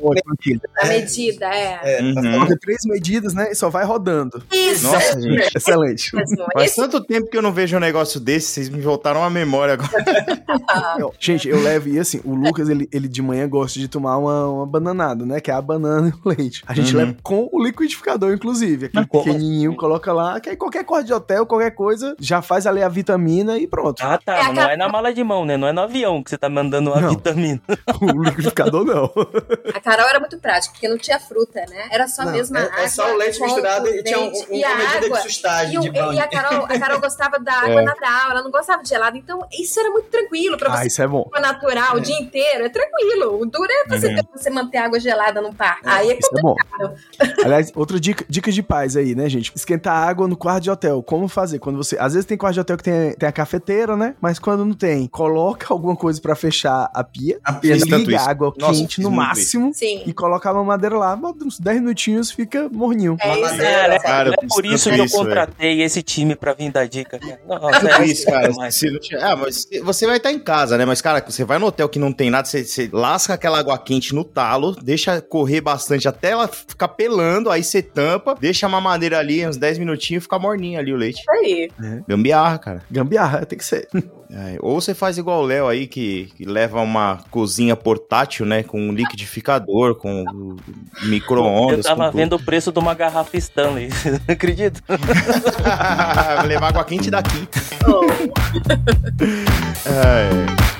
na medida. É. É, Uhum. Três medidas, né? E só vai rodando. Isso. Nossa, gente. Excelente. Faz tanto tempo que eu não vejo um negócio desse, vocês me voltaram à memória agora. Eu- gente, eu levo, e assim, o Lucas, ele, ele de manhã gosta de tomar uma, uma bananada, né? Que é a banana e o leite. A gente Uhum. leva com o liquidificador, inclusive. Aquele pequenininho, coloca lá, que aí qualquer corte de hotel, qualquer coisa, já faz ali a vitamina e pronto. Ah, tá. É não é na mala de mão, né? Não é no avião que você tá mandando uma Não. vitamina. o liquidificador não. A Carol era muito prática, porque não tinha fruta, né? Era só Não, mesmo a é- água. é só o leite misturado e tinha um- leite um- e água. de sustagem E, o- e a, Carol, a Carol gostava da água natural, ela não gostava de gelada. Então, isso era muito tranquilo pra Ah, você. isso é bom. Natural o dia inteiro, é tranquilo. O duro é você, Uhum. ter- você manter água gelada no parque. Aí é é bom. Aliás, outra dica, dica de paz aí, né, gente? Esquentar água no quarto de hotel. Como fazer? Quando você. Às vezes tem quarto de hotel que tem, tem a cafeteira, né? Mas quando não tem, coloca alguma coisa pra fechar a pia. A pia Fiz tanto liga isso. a água Nossa, quente no máximo. Sim. E coloca a mamadeira lá, uns 10 minutinhos, fica morninho. É isso. Cara, É, Cara, é eu por isso que eu contratei esse time pra vir dar dica. cara. Nossa, Tudo é isso, cara. Ah, mas você vai estar em casa, né? Mas, cara, você vai no hotel que não tem nada, você, você lasca aquela água quente no talo, deixa correr bastante até ela ficar pelando, aí você tampa, deixa a mamadeira ali uns 10 minutinhos e fica morninho ali o leite. Isso aí. Gambiarra, cara. Gambiarra, tem que ser. É, ou você faz igual o Léo aí, que, que leva uma cozinha portátil, né? Com um liquidificador, com o Eu micro-ondas. tava tudo. vendo o preço de uma garrafa Stanley. Acredito. levar água quente daqui. Oh. É.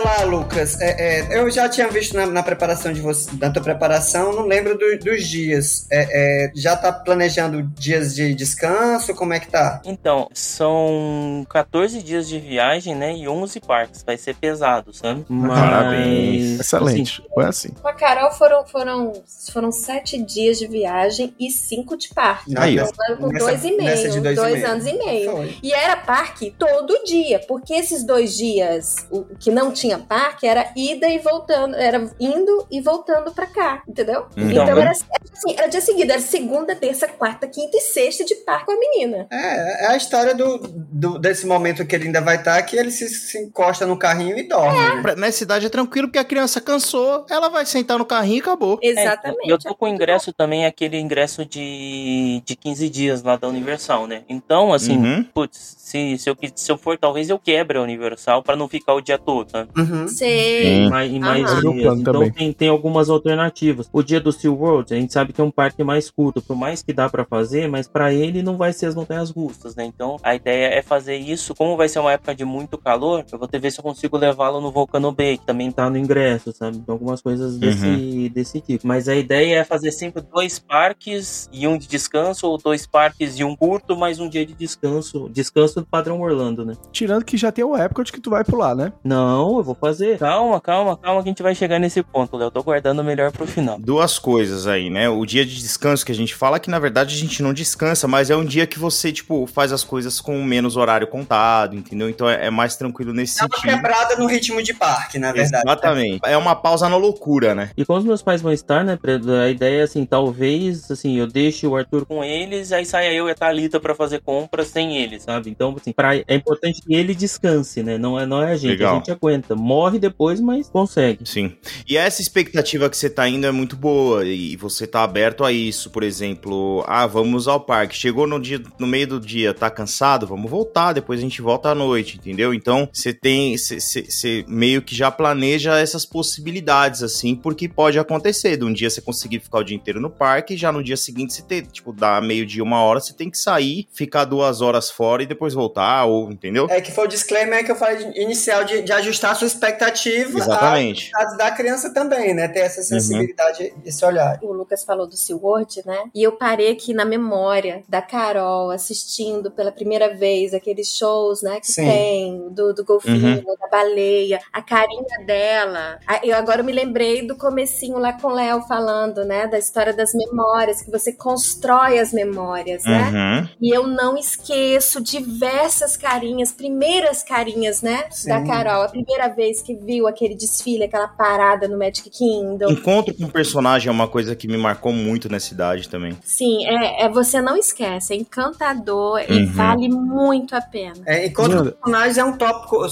parada lá, Lucas, é, é, eu já tinha visto na, na preparação de você, da tua preparação, não lembro do- dos dias. É, é, já tá planejando dias de descanso? Como é que tá? Então, são 14 dias de viagem, né? E 11 parques. Vai ser pesado, sabe? Mas, Parabéns. Excelente. Foi assim. Com a Carol foram, foram, foram sete dias de viagem e cinco de parque. Aí, ó. Com Nessa- dois e nessa meio, de dois, dois e meio. anos e meio. Foi. E era parque todo dia, porque esses dois dias, o que não tinha parque era ida e voltando, era indo e voltando pra cá, entendeu? Uhum. Então era, era assim, era dia seguido, era segunda, terça, quarta, quinta e sexta de parque com a menina. É, é a história do, do- desse momento que ele ainda vai estar, que ele se, se encosta no carrinho e dorme. né? Pra- Nessa idade é tranquilo, porque a criança cansou, ela vai sentar no carrinho e acabou. É, Exatamente. eu tô com o ingresso também, aquele ingresso de, de 15 dias lá da Universal, né? Então, assim, Uhum. putz, se, se, eu, se eu for, talvez eu quebre a Universal pra não ficar o dia todo, né? Uhum. Sei. Mais, em mais Aham. Dias. plano Então tem, tem algumas alternativas. O dia do Sea World, a gente sabe que é um parque mais curto, por mais que dá pra fazer, mas pra ele não vai ser as montanhas russas, né? Então a ideia é fazer isso. Como vai ser uma época de muito calor, eu vou ter ver se eu consigo levá-lo no Volcano Bay, que também tá no ingresso, sabe? Então, algumas coisas desse, desse tipo. Mas a ideia é fazer sempre dois parques e um de descanso, ou dois parques e um curto, mais um dia de descanso. Descanso do padrão Orlando, né? Tirando que já tem o época de que tu vai pular, né? Não, eu vou fazer. Calma, calma, calma, que a gente vai chegar nesse ponto, Léo. Tô guardando o melhor pro final. Duas coisas aí, né? O dia de descanso que a gente fala que na verdade a gente não descansa, mas é um dia que você, tipo, faz as coisas com menos horário contado, entendeu? Então é, é mais tranquilo nesse É uma sentido. quebrada no ritmo de parque, na verdade. Exatamente. É uma pausa na loucura, né? E como os meus pais vão estar, né, Pedro, a ideia é assim, talvez, assim, eu deixe o Arthur com eles, aí saia eu e a Thalita pra fazer compras sem eles, sabe? Então, assim, pra, é importante que ele descanse, né? Não é, não é a gente, Legal. a gente aguenta. Morre depois, mas consegue. Sim. E essa expectativa que você tá indo é muito boa e você tá aberto a isso, por exemplo, ah, vamos ao parque. Chegou no dia no meio do dia, tá cansado, vamos voltar, depois a gente volta à noite, entendeu? Então, você tem você- meio que já planeja essas possibilidades assim, porque pode acontecer, de um dia você conseguir ficar o dia inteiro no parque, e já no dia seguinte você ter, tipo, dá meio-dia, uma hora, você tem que sair, ficar duas horas fora e depois voltar, ou, entendeu? É que foi o disclaimer que eu falei de- inicial de, de ajustar a sua expectativa Exatamente. à- à da criança também, né? Ter essa sensibilidade, esse olhar. O Lucas falou do SeaWorld, né? E eu parei aqui na memória da Carol assistindo pela primeira vez aqueles shows, né? Que Sim. tem do, do golfinho, da baleia, a carinha dela. Eu agora me lembrei do comecinho lá com o Léo falando, né? Da história das memórias, que você constrói as memórias, né? Uhum. E eu não esqueço diversas carinhas, primeiras carinhas, né? Sim. Da Carol. A primeira vez que viu aquele desfile, aquela parada no Magic Kingdom. Encontro com um personagem é uma coisa que me marcou muito nessa idade também. Sim, é, é- você não esquece, é encantador e Uhum. vale muito a pena. É, enquanto Nanda. personagens é um tópico,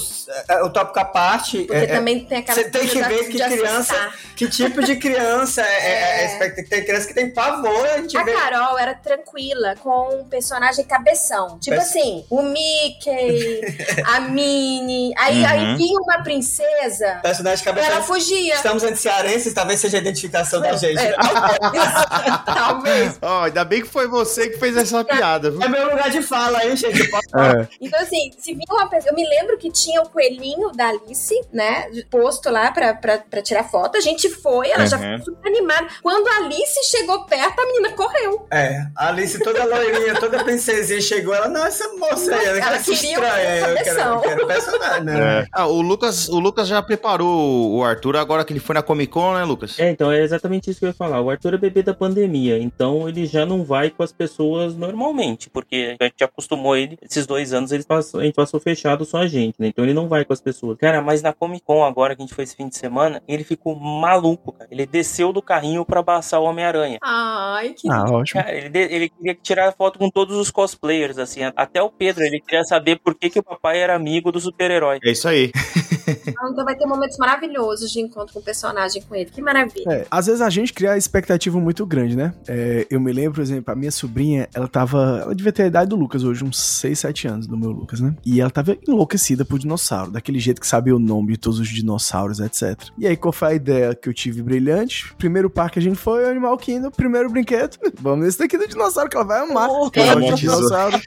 é, um tópico à parte. Porque é- é- também tem aquela você tem que ver que criança- assustar. que tipo de criança é, é, É. é? Tem criança que tem pavor, a gente A vê. Carol era tranquila com um personagem cabeção. Tipo assim, o Mickey, a Minnie. Aí, Uhum. aí vinha uma princesa, Personagem cabeça. ela fugia. Estamos entre cearenses, talvez seja a identificação da gente. É, talvez. Ó, ainda bem que foi você que fez essa piada, viu? É meu lugar de fala aí, gente. É. Então, assim, se vinha uma pessoa. Eu me lembro que tinha o coelhinho da Alice, né? Posto lá pra, pra, pra tirar foto. A gente foi, ela já Uhum. ficou super animada. Quando a Alice chegou perto, a menina correu. É, a Alice toda loirinha, toda princesinha chegou. Ela, não, essa moça aí, ela, Ela que queria estranha. o Eu quero, eu quero personagem, né? É. Ah, o Lucas, o Lucas já preparou o Arthur agora que ele foi na Comic Con, né, Lucas? É, então é exatamente isso que eu ia falar. O Arthur é bebê da pandemia, então ele já não vai com as pessoas normalmente, porque a gente acostumou ele, esses dois anos ele passou, a gente passou fechado só a gente, né? Então ele não vai com as pessoas. Cara, mas na Comic Con agora que a gente foi esse fim de semana, ele ficou maluco, cara. Ele desceu do carrinho pra abraçar o Homem-Aranha. Ai, que Ah, ótimo. Cara, ele, de- ele queria tirar foto com todos os cosplayers, assim. Até o Pedro, ele queria saber por que, que o papai era amigo do super-herói. É isso aí. Então vai ter momentos maravilhosos de encontro com o personagem com ele. Que maravilha. É, às vezes a gente cria a expectativa muito grande, né? É, eu me lembro, por exemplo, a minha sobrinha, ela tava. Ela devia ter a idade do Lucas hoje, uns 6, 7 anos do meu Lucas, né? E ela tava enlouquecida por dinossauro, daquele jeito que sabia o nome de todos os dinossauros, etc. E aí, qual foi a ideia que eu tive brilhante? Primeiro parque que a gente foi, o Animal Kingdom, primeiro brinquedo. Vamos nesse daqui do dinossauro, que ela vai amar. Oh, Ela é, tesouro. dinossauro.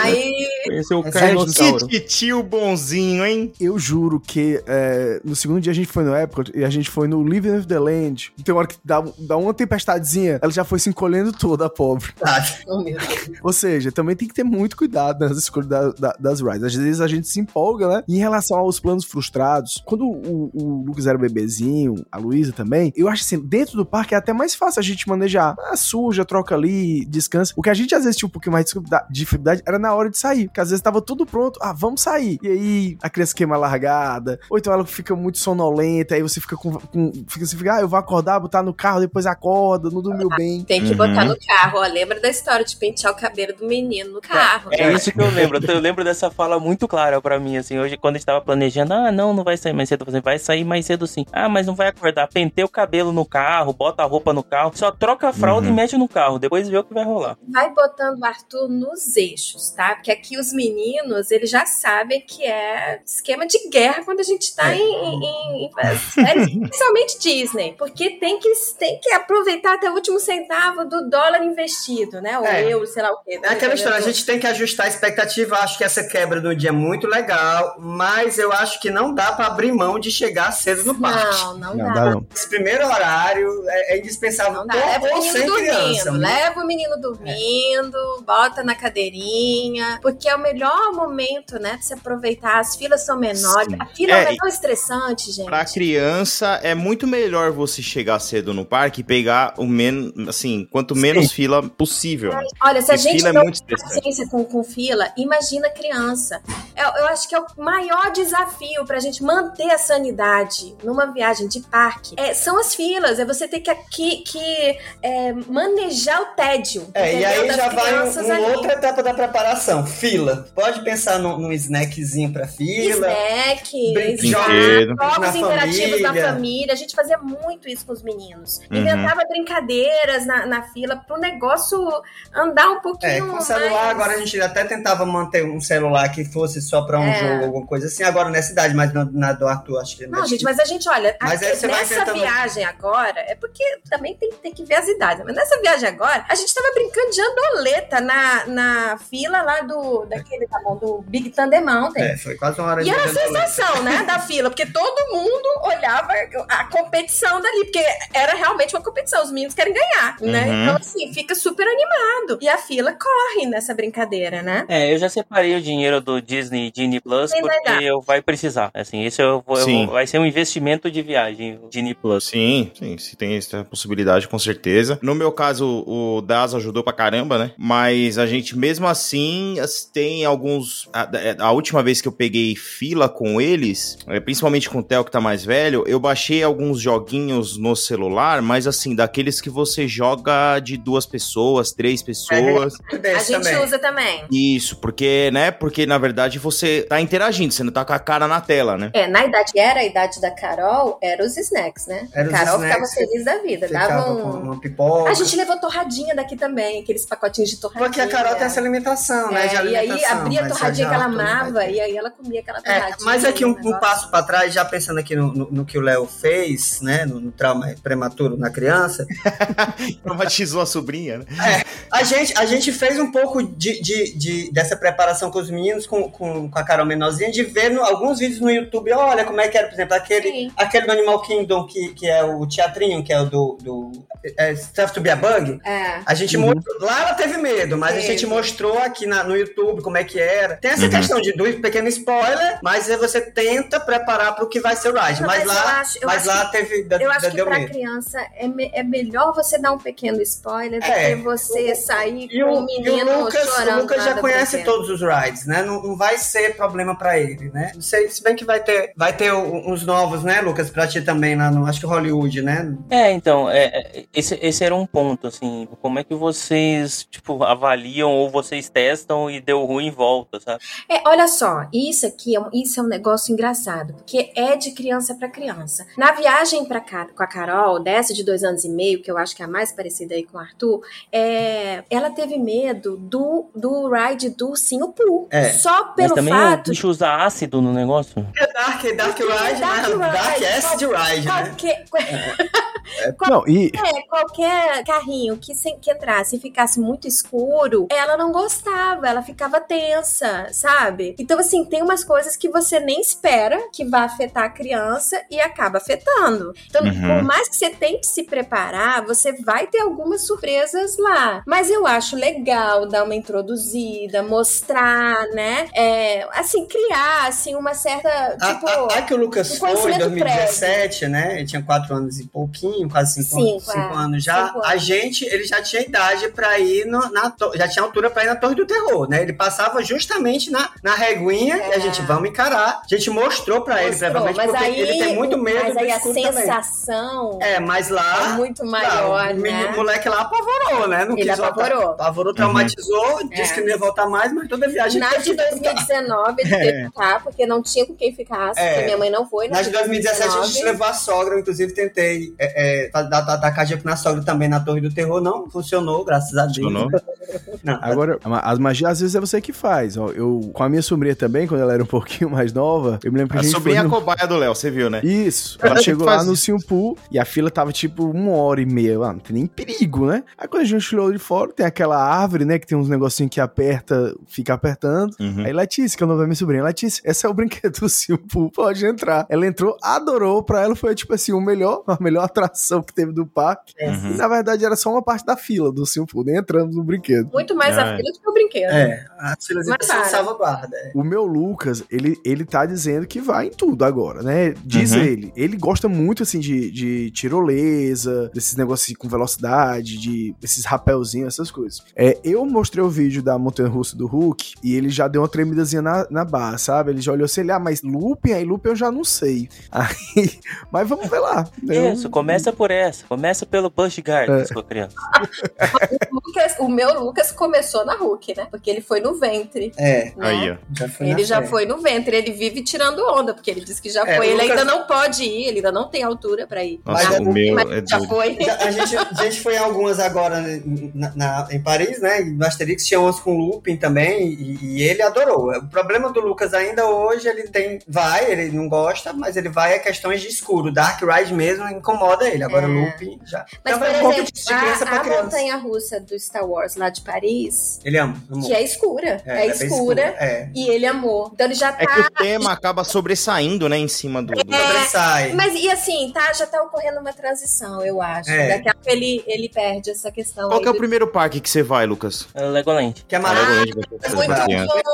Aí, o É, Carnossauro. Que tio bonzinho, hein? Eu juro que é, no segundo dia a gente foi no Epcot e a gente foi no Living with the Land. Tem uma hora que dá, dá uma tempestadezinha, ela já foi se encolhendo toda, a pobre. Deus. Ou seja, também tem que ter muito cuidado nas escolhas da- da- das rides. Às vezes a gente se empolga, né? E em relação aos planos frustrados, quando o, o Lucas era bebezinho, a Luísa também, eu acho assim, dentro do parque é até mais fácil a gente manejar. Ah, suja, troca ali, descansa. O que a gente às vezes tinha um pouquinho mais de dificulda- dificuldade era na hora de sair. Porque às vezes tava tudo pronto, ah, vamos sair. E aí a criança queima a largada, ou então ela fica muito sonolenta, aí você fica com. com fica, você fica, ah, eu vou acordar, botar no carro, depois acorda, não dormiu bem. Tem que Uhum. botar no carro, ó. Lembra da história de pentear o cabelo do menino no carro. É isso que eu lembro. Eu lembro dessa fala muito clara pra mim, assim. Hoje, quando a gente tava planejando, ah, não, não vai sair mais cedo. Vai sair mais cedo sim. Ah, mas não vai acordar. Pentei o cabelo no carro, bota a roupa no carro, só troca a fralda Uhum. e mete no carro. Depois vê o que vai rolar. Vai botando o Arthur nos eixos, tá? Porque aqui os meninos, eles já sabem que é esquema de guerra quando a gente tá É. em, em, em séries, especialmente Disney. Porque tem que, tem que aproveitar até o último centavo do dólar investido, né? Ou É. euro, sei lá o quê. É aquela história, a gente tem que ajustar a expectativa. Eu acho que essa quebra do dia é muito legal, mas eu acho que não dá pra abrir mão de chegar cedo no parque. Não, não, Não dá. dá, não. Esse primeiro horário é, é indispensável. Não dá. com Leva o menino dormindo, criança. leva o menino dormindo, bota na cadeirinha, porque é o melhor momento, né, de se aproveitar. As filas são menores. Sim. A fila É, é, tão estressante, gente. Pra criança, é muito melhor você chegar cedo no parque e pegar o menos, assim, quanto menos fila possível. né? Olha, se a gente fila é não muito tem paciência com, com fila, imagina criança. Eu, eu acho que é o maior desafio pra gente manter a sanidade numa viagem de parque. É, são as filas, é você ter que, que, que, é, manejar o tédio. É, e aí Das já vai um- uma ali. outra etapa da preparação. Fila. Pode pensar num, num snackzinho pra fila. Snack, Brinquedo. Brinquedo. jogos Na interativos da família. família. A gente fazia muito isso com os meninos. Uhum. Inventava brincadeiras na, na fila pro negócio andar um pouquinho É, com o celular, mais. agora a gente até tentava manter um celular que fosse só pra um É. jogo, alguma coisa assim. Agora nessa idade, mas na, na do Arthur, acho que Não, gente, mas a gente, olha, Mas a- aí você vai nessa viagem agora, é porque também tem, tem que ver as idades, mas nessa viagem agora, a gente tava brincando de andoleta na, na fila lá do, daquele, tá bom, do Big Thunder Mountain. É, foi quase uma hora E de era. Sensação, né, da fila, porque todo mundo olhava a competição dali, porque era realmente uma competição, os meninos querem ganhar, né? Uhum. Então, assim, fica super animado. E a fila corre nessa brincadeira, né? É, eu já separei o dinheiro do Disney Disney Plus Sim, vai porque eu vai precisar. Assim, esse eu vou, eu vou- vai ser um investimento de viagem, o Disney Plus. Sim, sim, se tem essa possibilidade, com certeza. No meu caso, o Das ajudou pra caramba, né? Mas a gente, mesmo assim, as- tem alguns. A, a última vez que eu peguei fila com eles, é, principalmente com o Theo que tá mais velho, eu baixei alguns joguinhos no celular, mas assim, daqueles que você joga de duas pessoas, três pessoas. A Desse gente também. usa também. Isso, porque, né? Porque na verdade você tá interagindo, você não tá com a cara na tela, né? É, na idade que era a idade da Carol, eram os snacks, né? Era os Carol snacks, ficava feliz da vida. Dava um... uma pipoca. A gente levou torradinha daqui também, aqueles pacotinhos de torradinha. Porque a Carol tem essa alimentação, né? É, e aí abria a torradinha a que ela amava e aí ela comia aquela É, mas aqui um, um passo para trás, já pensando aqui no, no- no que o Léo fez, né, no, no trauma prematuro na criança, Traumatizou a sobrinha, né? a gente, a gente fez um pouco de, de- de- dessa preparação com os meninos, com, com, com a Carol menorzinha, de ver no- alguns vídeos no YouTube, olha como é que era, por exemplo, aquele, Sim. aquele do Animal Kingdom, que, que é o teatrinho, que é o do, do é, Stuff to be a Bug, É. A gente Uhum. mostrou, lá ela teve medo, mas a gente mostrou aqui na- no YouTube como é que era. Tem essa Uhum. questão de do pequeno spoiler, mas aí você tenta preparar para o que vai ser o ride. Não, mas, mas lá, acho- mas lá que- teve da, Eu acho da- que medo. criança é, me- é melhor você dar um pequeno spoiler do É. que você sair E com o, o e menino o Lucas, chorando. o Lucas já conhece todos os rides, né? Não, não vai ser problema para ele, né? Não sei, se bem que vai ter, vai ter um- uns novos, né, Lucas, pra ti também lá no, acho que Hollywood, né? É, então, é, é, esse, esse era um ponto, assim, como é que vocês, tipo, avaliam ou vocês testam e deu ruim e volta, sabe? É, olha só, isso aqui é um, isso é um negócio engraçado, porque é de criança pra criança. Na viagem pra cá, com a Carol, dessa de dois anos e meio, que eu acho que é a mais parecida aí com o Arthur, é, ela teve medo do, do ride do Ursinho Pooh. É. Só Mas pelo também o fato bicho usa ácido no negócio. É Dark, Dark é Ride, Dark né? Ride, Dark Acid Ride, né? qualquer, Não, e É, qualquer carrinho que, se- que entrasse e ficasse muito escuro, ela não gostava, ela ficava tensa, sabe? Então, assim, tem umas coisas que você nem espera que vá afetar a criança e acaba afetando. Então, Uhum. por mais que você tente se preparar, você vai ter algumas surpresas lá. Mas eu acho legal dar uma introduzida, mostrar, né? É, assim, criar, assim, uma certa, A, tipo... a, a que o Lucas um foi em conhecimento 2017, né? Ele tinha quatro anos e pouquinho, quase cinco, Cinco, anos, cinco é. anos já. Cinco A anos. gente, ele já tinha idade pra ir no- na já tinha altura pra ir na Torre do Terror, né? Ele passava justamente na, na reguinha e a É. gente vamos encarar. A gente mostrou pra ele, provavelmente, mas porque aí, ele tem muito medo mas do aí a escuro também. sensação É, mas lá é muito maior, o menino- né? o moleque lá apavorou, né? Não Ele quis voltar. apavorou. Apavorou, traumatizou, disse É. que não ia voltar mais, mas toda viagem Na de que voltar. 2019 ele teve que ficar, porque não tinha com quem ficasse, É. porque minha mãe não foi. Na de 2017 a gente levou a sogra, eu, inclusive tentei é, é, dar, dar, dar cardíaco na sogra também na Torre do Terror, não funcionou, graças a Deus. Funcionou? Não, agora, as magias às vezes é você que faz. Ó, eu, com a minha sobrinha também, quando ela era um pouquinho mais nova, eu me lembro que a, A gente sobrinha é foi a no... cobaia do Léo, você viu, né? Isso. Ela chegou lá no. Simpu e a fila tava tipo uma hora e meia. Ah, não tem nem perigo, né? Aí quando a gente olhou de fora, tem aquela árvore, né? Que tem uns negocinhos que aperta, fica apertando. Uhum. Aí Letícia, que é o nome da minha sobrinha, Letícia, esse é o brinquedo do Simpu, pode entrar. Ela entrou, adorou, pra ela foi tipo assim, o melhor, a melhor atração que teve do parque. Uhum. E na verdade era só uma parte da fila do Simpu, nem entramos no brinquedo. Muito mais Ah, a é. fila do que o brinquedo. É, salvaguarda. é. O meu Lucas, ele, ele tá dizendo que vai em tudo agora, né? Diz Uhum. ele. Ele gosta muito, assim, de, de tirolesa, desses negócios com velocidade, de esses rapelzinhos, essas coisas. É, eu mostrei o vídeo da montanha russa do Hulk e ele já deu uma tremidazinha na, na barra, sabe? Ele já olhou assim, ele, ah, mas looping? Aí looping eu já não sei. Aí, mas vamos ver lá. Eu- Isso, começa por essa. Começa pelo Bush Gardens, sua criança. O, Lucas- o meu Lucas começou na Hulk, né? Porque ele foi no ventre. É, né? Aí, ó. já foi Ele já fé. foi no ventre, ele vive tirando onda, porque ele disse que já É, foi. Ele Lucas- ainda não pode ir, ele ainda não tem altura pra ir. Nossa, Mas o meu Mas é já doido. foi. Já- A gente, a gente foi em algumas agora na- na- em Paris, né? No Asterix tinha umas com looping também, e, e ele adorou. O problema do Lucas ainda hoje, ele tem. Vai, ele não gosta, mas ele vai a questões de escuro. Dark Ride mesmo incomoda ele. Agora É. looping já. Mas, Então, por é um exemplo, de criança a, a montanha russa do Star Wars lá de Paris, Ele ama. amor. que é escura. É, ela bem escura. É. E ele amou. Então ele já É tá. que o tema acaba sobressaindo, né, em cima do. do- É, Sobressai. Mas e assim, tá, já tá ocorrendo uma transição, eu acho. É. Daqui a pouco ele, ele perde essa questão. Qual aí que é o do- primeiro parque que você vai, Lucas? É Legoland. Que é Ah, maravilhoso. Ser Muito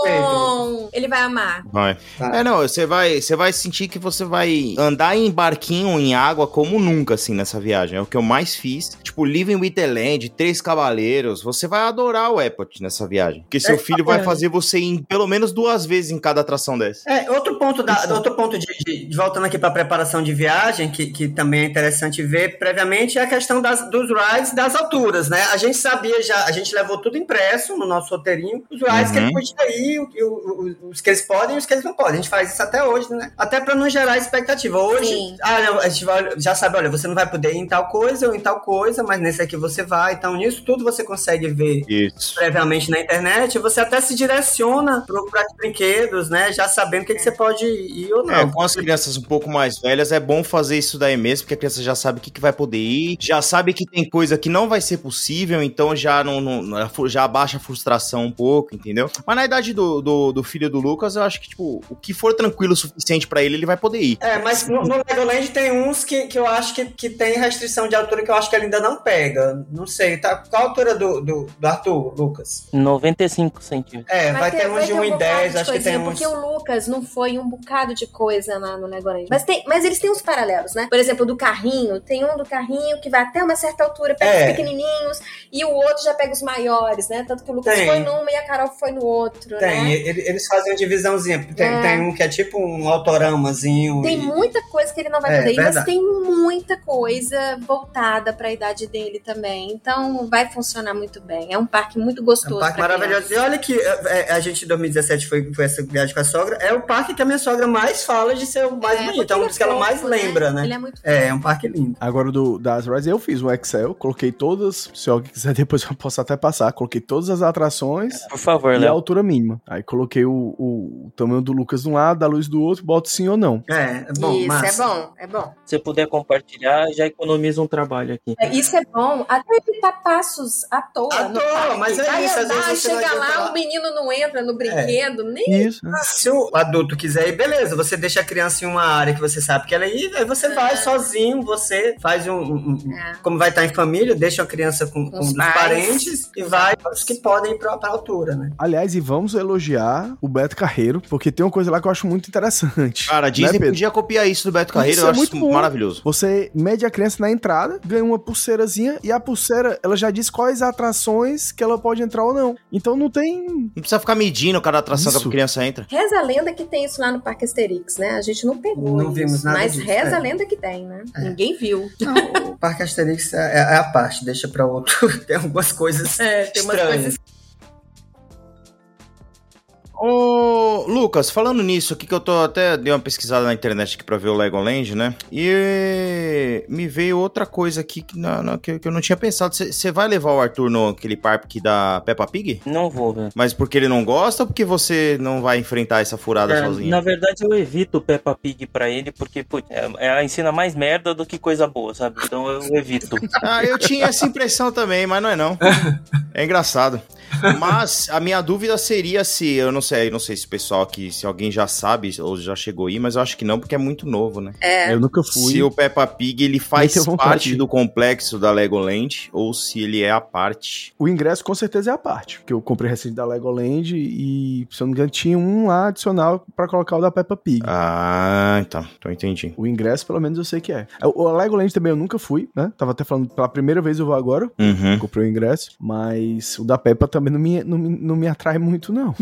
bom! Ele vai amar. Vai. Vai. É, não, você vai, você vai sentir que você vai andar em barquinho em água como nunca, assim, nessa viagem. É o que eu mais fiz. Tipo, Living with the Land, Três Cavaleiros. Você vai adorar o Epcot nessa viagem. Porque seu É, filho vai é. fazer você ir pelo menos duas vezes em cada atração dessa. É, outro ponto, da, outro ponto de, de- de voltando aqui para preparação de viagem, que, que também é interessante ver previamente, é a questão das, dos rides das alturas, né? A gente sabia já, a gente levou tudo impresso no nosso roteirinho, os rides que ele Uhum. podia ir, o- o- o- os que eles podem e os que eles não podem. A gente faz isso até hoje, né? Até para não gerar expectativa. Hoje, Sim. ah, a gente vai, já sabe, olha, você não vai vai poder ir em tal coisa ou em tal coisa, mas nesse aqui você vai. Então, nisso tudo você consegue ver Isso. previamente na internet. Você até se direciona para os brinquedos, né? Já sabendo o que, que você pode ir ou não. É, com as crianças um pouco mais velhas é bom fazer isso daí mesmo, porque a criança já sabe o que, que vai poder ir, já sabe que tem coisa que não vai ser possível, então já não, não- já abaixa a frustração um pouco, entendeu? Mas na idade do, do, do filho do Lucas, eu acho que, tipo, o que for tranquilo o suficiente pra ele, ele vai poder ir. É, mas no, no Legoland tem uns que, que eu acho que, que tem restrição de altura que eu acho que ele ainda não pega. Não sei, tá? Qual a altura do, do, do Arthur, Lucas? 95 centímetros. É, vai, ter, uns de um 1,10, bocado de acho que tem uns. Porque o Lucas não foi um bocado de coisa lá no Legoland. Mas, tem, mas eles têm uns paralelos, né? Por exemplo, do carrinho, tem um do carrinho que vai até uma certa altura, pega É. os pequenininhos, e o outro já pega os maiores, né? Tanto que o Lucas Tem. foi numa e a Carol foi no outro, Tem, né? ele- eles fazem uma divisãozinha. Tem, É. tem um que é tipo um autoramazinho. Tem e- muita coisa que ele não vai É, poder ir, mas tem muita coisa voltada para a idade dele também. Então vai funcionar muito bem. É um parque muito É gostoso. um parque maravilhoso. E olha que é, é, a gente em 2017 foi, foi essa viagem com a sogra. É o parque que a minha sogra mais fala de ser o mais criança. bonito. É um dos que ela ele mais fofo, lembra, né? Ele é muito É, é um parque lindo. Agora do das Rise eu fiz um Excel, coloquei todas, se alguém quiser depois eu posso até passar, coloquei todas as atrações Por favor, e a Léo. altura mínima. Aí coloquei o, o, o tamanho do Lucas de um lado, da luz do outro, boto sim ou não. É, é bom, Isso, massa. é bom, é bom. Se você puder compartilhar, já economiza um trabalho aqui. É, Isso é bom, até evitar passos à toa. À toa, mas é Vai isso, às vezes você chega lá. O menino não entra no brinquedo, nem Isso. né? Se o adulto quiser ir, beleza, você deixa a criança em uma área que você sabe que ela ir, aí você vai sozinho, você faz um. um- É. Como vai estar em família, deixa a criança com, Com com os os parentes e vai os que podem ir pra, pra altura, né? Aliás, e vamos elogiar o Beto Carreiro, porque tem uma coisa lá que eu acho muito interessante. Cara, a Né, Disney Pedro? podia copiar isso do Beto Carreiro, Isso eu é acho muito bom. maravilhoso. Você mede a criança na entrada, ganha uma pulseirazinha e a pulseira, ela já diz quais atrações que ela pode entrar ou não. Então não tem. Não precisa ficar medindo cada atração Isso. que a criança entra. Reza a lenda que tem isso lá no Parque Asterix, né? A gente não pegou Não isso, vimos nada mas disso, reza é. a lenda que tem, né? É. Ninguém viu. Não, o Parque Asterix é, é a parte, deixa pra outro. tem algumas coisas É, tem umas estranhas. coisas Ô, Lucas, falando nisso aqui, que eu tô até dei uma pesquisada na internet aqui pra ver o Legoland, né? E me veio outra coisa aqui que, na- na- que- que eu não tinha pensado. Você vai levar o Arthur no aquele parque da Peppa Pig? Não vou, velho. Mas porque ele não gosta ou porque você não vai enfrentar essa furada É, sozinho? na verdade, eu evito Peppa Pig pra ele, porque putz, é- ela ensina mais merda do que coisa boa, sabe? Então eu evito. Ah, eu tinha essa impressão também, mas não é não. É engraçado. Mas a minha dúvida seria se, eu não sei, eu não sei se o pessoal aqui, se alguém já sabe ou já chegou aí, mas eu acho que não, porque é muito novo, né? É. Eu nunca fui. Se o Peppa Pig ele faz parte do complexo da Legoland ou se ele é a parte. O ingresso com certeza é a parte, porque eu comprei recente da Legoland e, se eu não me engano, tinha um lá adicional pra colocar o da Peppa Pig. Ah, então, então entendi. O ingresso, pelo menos, eu sei que é. O o Legoland também eu nunca fui, né? Tava até falando, pela primeira vez eu vou agora. Uhum. Comprei o ingresso, mas o da Peppa também não me, não me, não me atrai muito, não.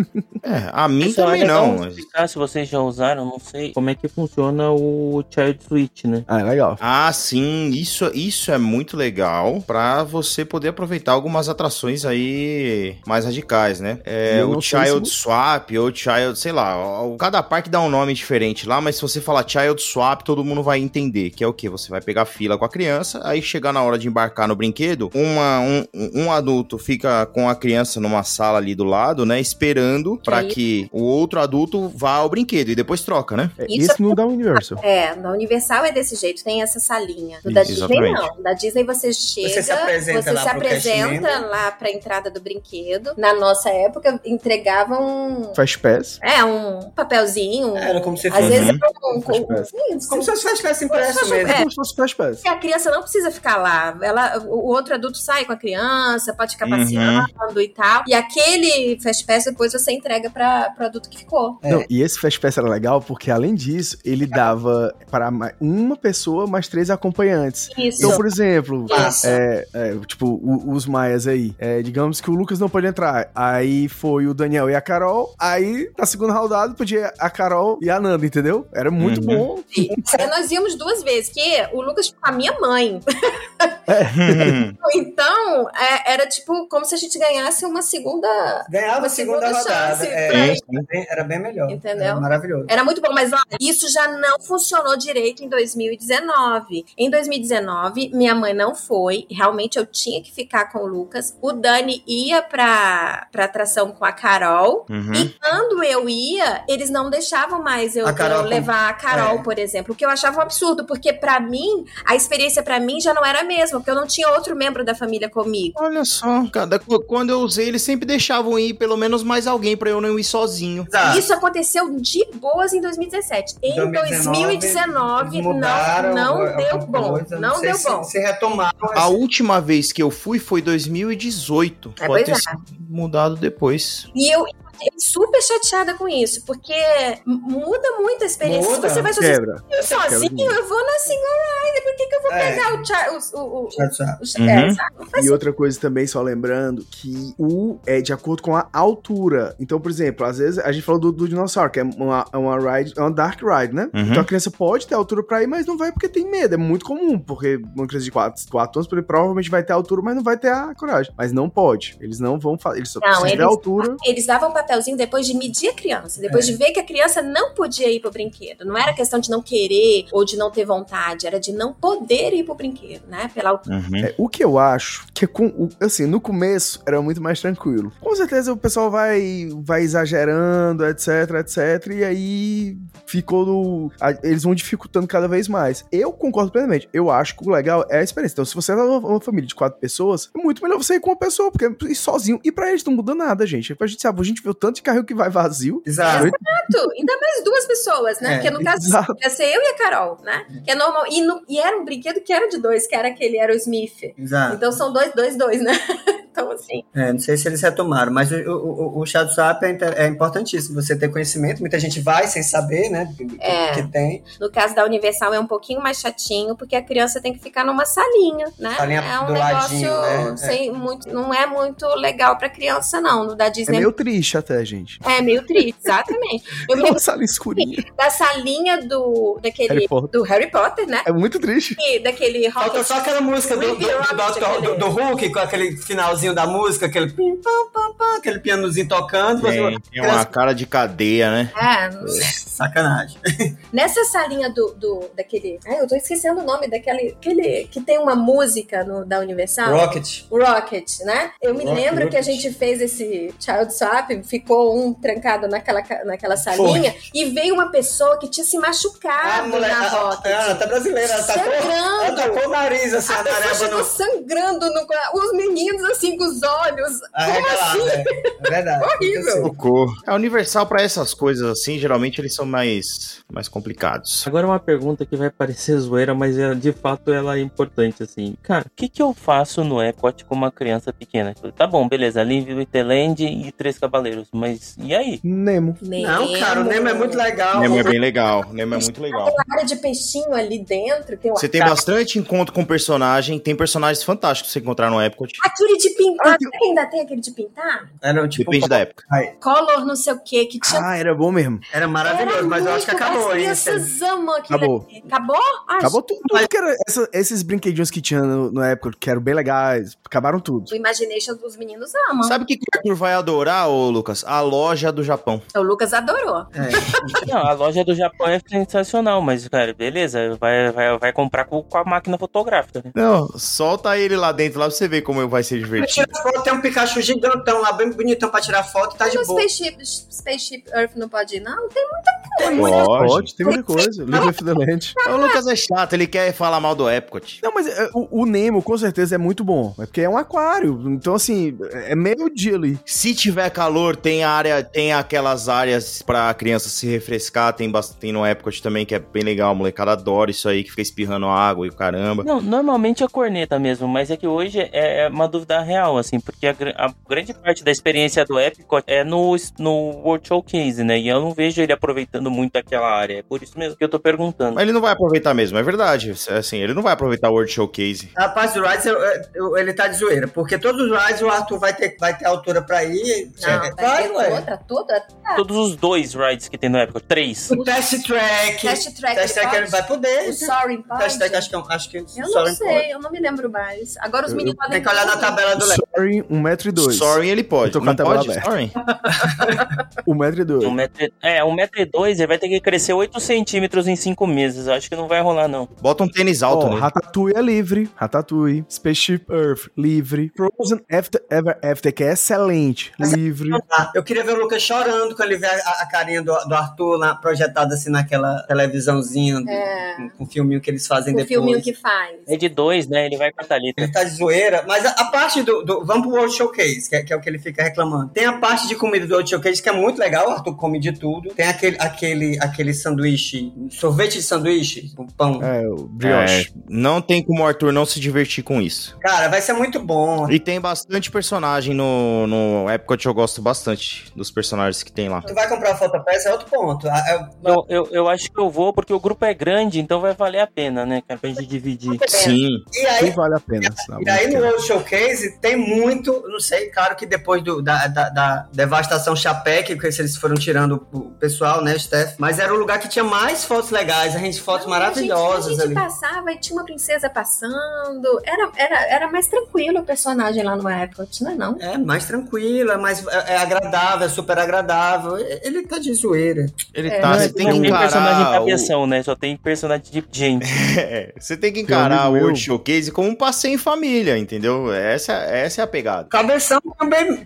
É, a mim Pessoal, também é não. mas- explicar, se vocês já usaram, não sei como é que funciona o Child Switch, né? Ah, é legal. Ah, sim, isso, isso é muito legal pra você poder aproveitar algumas atrações aí mais radicais, né? É, o Child se- Swap ou Child, sei lá, cada parque dá um nome diferente lá, mas se você falar Child Swap, todo mundo vai entender, que é o que? Você vai pegar fila com a criança, aí chegar na hora de embarcar no brinquedo, uma, um, um adulto fica com a criança numa sala ali do lado, né, esperando pra aí- que o outro adulto vá ao brinquedo e depois troca, né? É, Isso não dá Universal. É, na Universal é desse jeito, tem essa salinha. No da Isso, Disney exatamente. não. Da Disney você chega, Você se apresenta você lá se apresenta lá pra entrada do brinquedo. Na nossa época, entregavam Fast Pass. é, um papelzinho. Era como se Às fosse. vezes Uhum. é um, Fast um, Pass. um- Como se fosse tivesse impresso Como se mesmo. fosse- É como se fosse Fast Pass. E a criança não precisa ficar lá. Ela, o outro adulto sai com a criança, pode ficar Uhum. passeando e tal. E aquele Fast Pass depois você entrega pra, pro adulto que ficou. É. Não, e esse Fast Pass era legal porque, além disso, ele dava para ma- uma pessoa mais três acompanhantes. Isso. Então, por exemplo, é, é, tipo, o- os Maias aí, é, digamos que o Lucas não pode entrar. Aí foi o Daniel e a Carol. Aí, na segunda rodada, podia a Carol e a Nanda, entendeu? Era muito Uhum. bom. E nós íamos duas vezes, que o Lucas ficou com a minha mãe. Então, é, era tipo como se a gente ganhasse uma segunda. Ganhava Uma a segunda, segunda rodada. chance é, era, bem, era bem melhor. Entendeu? Era maravilhoso. Era muito bom, mas olha, isso já não funcionou direito em 2019. Em 2019, minha mãe não foi. Realmente eu tinha que ficar com o Lucas. O Dani ia pra, pra atração com a Carol. Uhum. E quando eu ia, eles não deixavam mais eu, A Carol eu levar a Carol, é. por exemplo. O que eu achava um absurdo, porque pra mim, a experiência pra mim já não era a mesma, porque eu não tinha outro membro da família comigo. Olha só, cada, quando eu usei, eles sempre deixavam ir pelo menos mais alguém pra eu não ir sozinho. Exato. Isso aconteceu de boas em 2017. Em 2019, eles mudaram não, não deu bom. coisa, não deu se- bom. Se retomaram. A última vez que eu fui foi 2018. É, Pode ter é. sido mudado depois. E eu fiquei super chateada com isso, porque muda muito a experiência. Muda. Você vai sozinho, Quebra. sozinho eu vou na single ride. Por que, que eu vou É. pegar o, char, o, o, o, o- Uhum. é, E outra coisa também, só lembrando, que o é de acordo com a altura. Então, por exemplo, às vezes a gente falou do, do dinossauro, que é uma, é uma ride, é uma dark ride, né? Uhum. Então a criança pode ter altura pra ir, mas não vai porque tem medo. É muito comum, porque uma criança de 4, 4 anos ele provavelmente vai ter altura, mas não vai ter a coragem. Mas não pode. Eles não vão fazer. Eles só Não, se tiver eles- altura. Eles davam um papelzinho depois de medir a criança, depois É. de ver que a criança não podia ir pro brinquedo. Não era questão de não querer ou de não ter vontade, era de não poder ir pro brinquedo, né? Pela altura. Uhum. É, o que eu acho que é com, assim, no começo era muito mais tranquilo. Com certeza o pessoal vai, vai exagerando, etc, etc, e aí ficou no, a- eles vão dificultando cada vez mais. Eu concordo plenamente. Eu acho que o legal é a experiência. Então, se você é uma, uma família de quatro pessoas, é muito melhor você ir com uma pessoa, porque ir sozinho. E pra eles não muda nada, gente. A gente sabe, a gente vê o tanto de carro que vai vazio. Exato. Exato, ainda mais duas pessoas, né? É, Porque no caso exato. ia ser eu e a Carol, né? Que é normal. E, no- e era um brinquedo que era de dois, que era aquele Aerosmith. Exato. Então são dois, dois, dois, né? Então, assim. É, não sei se eles retomaram, mas o, o, o, swap é, inter- é importantíssimo. Você ter conhecimento, muita gente vai sem saber, né? que- É. que tem. No caso da Universal é um pouquinho mais chatinho, porque a criança tem que ficar numa salinha, né? Salinha é um do negócio ladinho, né? sem muito, não é muito legal pra criança, não. No da É Disney meio triste até, gente. é meio triste, exatamente. Eu me É uma lembro sala escurinha. da salinha do daquele Harry Potter. do Harry Potter, né? É muito triste. E daquele Falta só aquela música do, do, do, do, do Hulk, com aquele finalzinho da música, aquele pim, pam, pam, pam, aquele pianozinho tocando. você- Tem, tem uma cara de cadeia, né? É, não. Sacanagem. Nessa salinha do, do daquele. Ai, eu tô esquecendo o nome daquele. Aquele, que tem uma música no, da Universal. Rocket. O Rocket, né? Eu me Rock- lembro que a Rocket. gente fez esse Child Swap, ficou um trancado naquela, naquela salinha, e veio uma pessoa que tinha se machucado mulher, na a- Rocket. ela tá brasileira, ela tacou, ela Sangrando. tacou o nariz assim, A a pessoa sangrando, no, os meninos assim com os olhos. Arregalado, assim? é. É verdade. Horrível. Socorro. A Universal, pra essas coisas assim, geralmente eles são mais, mais complicados. Agora uma pergunta que vai parecer zoeira, mas é, de fato ela é importante, assim. Cara, o que que eu faço no Epcot com uma criança pequena? Tá bom, beleza, Live Wonderland e Três Cavaleiros, mas e aí? Nemo. Não, cara, o Nemo é muito legal. Nemo é bem legal. Nemo é muito legal. Aquela área de peixinho ali dentro, tem Você tem bastante encontro com personagem, tem personagens fantásticos pra você encontrar no Epcot. Aquele de pintar, Ah, ainda tem aquele de pintar? Era, tipo, Depende da época. Color não sei o que, que tinha Ah, era bom mesmo. Era maravilhoso, Era mas eu acho que acabou aí. crianças amam aquilo Acabou. ali. Acabou? Ah, Acabou tudo. tudo que era essa- esses brinquedinhos que tinha no, na época, que eram bem legais, acabaram tudo. O Imagination dos meninos amam. Sabe o que o Arthur vai adorar, ô Lucas? A loja do Japão. O Lucas adorou. É. Não, a loja do Japão é sensacional, mas, cara, beleza, vai, vai, vai comprar com, com a máquina fotográfica, né? Não, solta ele lá dentro lá pra você ver como vai ser divertido. Tira foto, tem um Pikachu gigantão lá, bem bonitão pra tirar foto e tá de boa. Spaceship, Spaceship Earth não pode ir, não? Tem Pode, tem muita coisa. Live of the Land. O Lucas é chato, ele quer falar mal do Epcot. Não, mas é, o, o Nemo com certeza é muito bom. É porque é um aquário. Então, assim, é meio dia ali. Se tiver calor, tem área, tem aquelas áreas pra criança se refrescar, tem, tem no Epcot também que é bem legal, a molecada adora isso aí, que fica espirrando água e o caramba. Não, normalmente é corneta mesmo, mas é que hoje é é uma dúvida real. Legal, assim, porque a, a grande parte da experiência do Epcot é no, no World Showcase, né? E eu não vejo ele aproveitando muito aquela área. É por isso mesmo que eu tô perguntando. Mas ele não vai aproveitar mesmo, é verdade. Assim, ele não vai aproveitar o World Showcase. A parte do rides, ele tá de zoeira, porque todos os rides o Arthur vai ter, vai ter altura pra ir. Não, É, vai vai, ter ué. outra, toda. Todos os dois rides que tem no Epcot, três. O test track. Test track, test track ele vai poder. O Soaring O test track acho que, é acho que Eu não sei, eu não me lembro mais. Agora os meninos podem Tem que olhar na tabela do Léo. Sorry, 1,2m. Sorry, ele pode. Com Não pode? aberta. Sorry. 1,2m. Um metro, é, um metro e dois, ele vai ter que crescer 8 centímetros em 5 meses. Acho que não vai rolar, não. Bota um tênis alto Ó, nele. Ratatouille é livre. Ratatouille. Spaceship Earth, livre. Frozen After Ever After, que é excelente. Livre. Ah, Eu queria ver o Lucas chorando quando ele vê a, a carinha do, do Arthur lá, projetada assim naquela televisãozinha do- É. com, com o filminho que eles fazem O depois. filminho que faz. É de dois, né? Ele vai com a Thalita. Ele tá de zoeira, mas a, a parte do, do- Vamos pro World Showcase, que é, que é o que ele fica reclamando. Tem a parte de comida do World Showcase que é muito legal, o Arthur come de tudo. Tem aquele, aquele, aquele sanduíche, sorvete de sanduíche, o pão. É, o brioche. É, não tem como o Arthur não se divertir com isso. Cara, vai ser muito bom. E tem bastante personagem no, no Epcot, eu gosto bastante dos personagens que tem lá. Tu vai comprar a Fotopass é outro ponto. A- a- Eu, eu, eu acho que eu vou porque o grupo é grande, então vai valer a pena, né, cara? Pra gente dividir. Sim. E Sim, aí, vale a pena. tá E aí no. World Showcase tem muito, não sei, claro que depois do- da, da, da devastação Chapec, que eles foram tirando o pessoal, né, Steph, mas era o lugar que tinha mais fotos legais, a gente fotos Não, maravilhosas a gente, a ali. gente passava e tinha uma princesa passando. Era, era, era mais tranquilo o personagem lá no Epcot, não é não? É, mais tranquila, mais é, é agradável, é super agradável. Ele tá de zoeira. Ele É, tá, você tem não que tem personagem encarar. o- cabeção, né? Só tem personagem de gente. É, você tem que encarar o World Showcase como um passeio em família, entendeu? Essa, essa é a pegada. Cabeção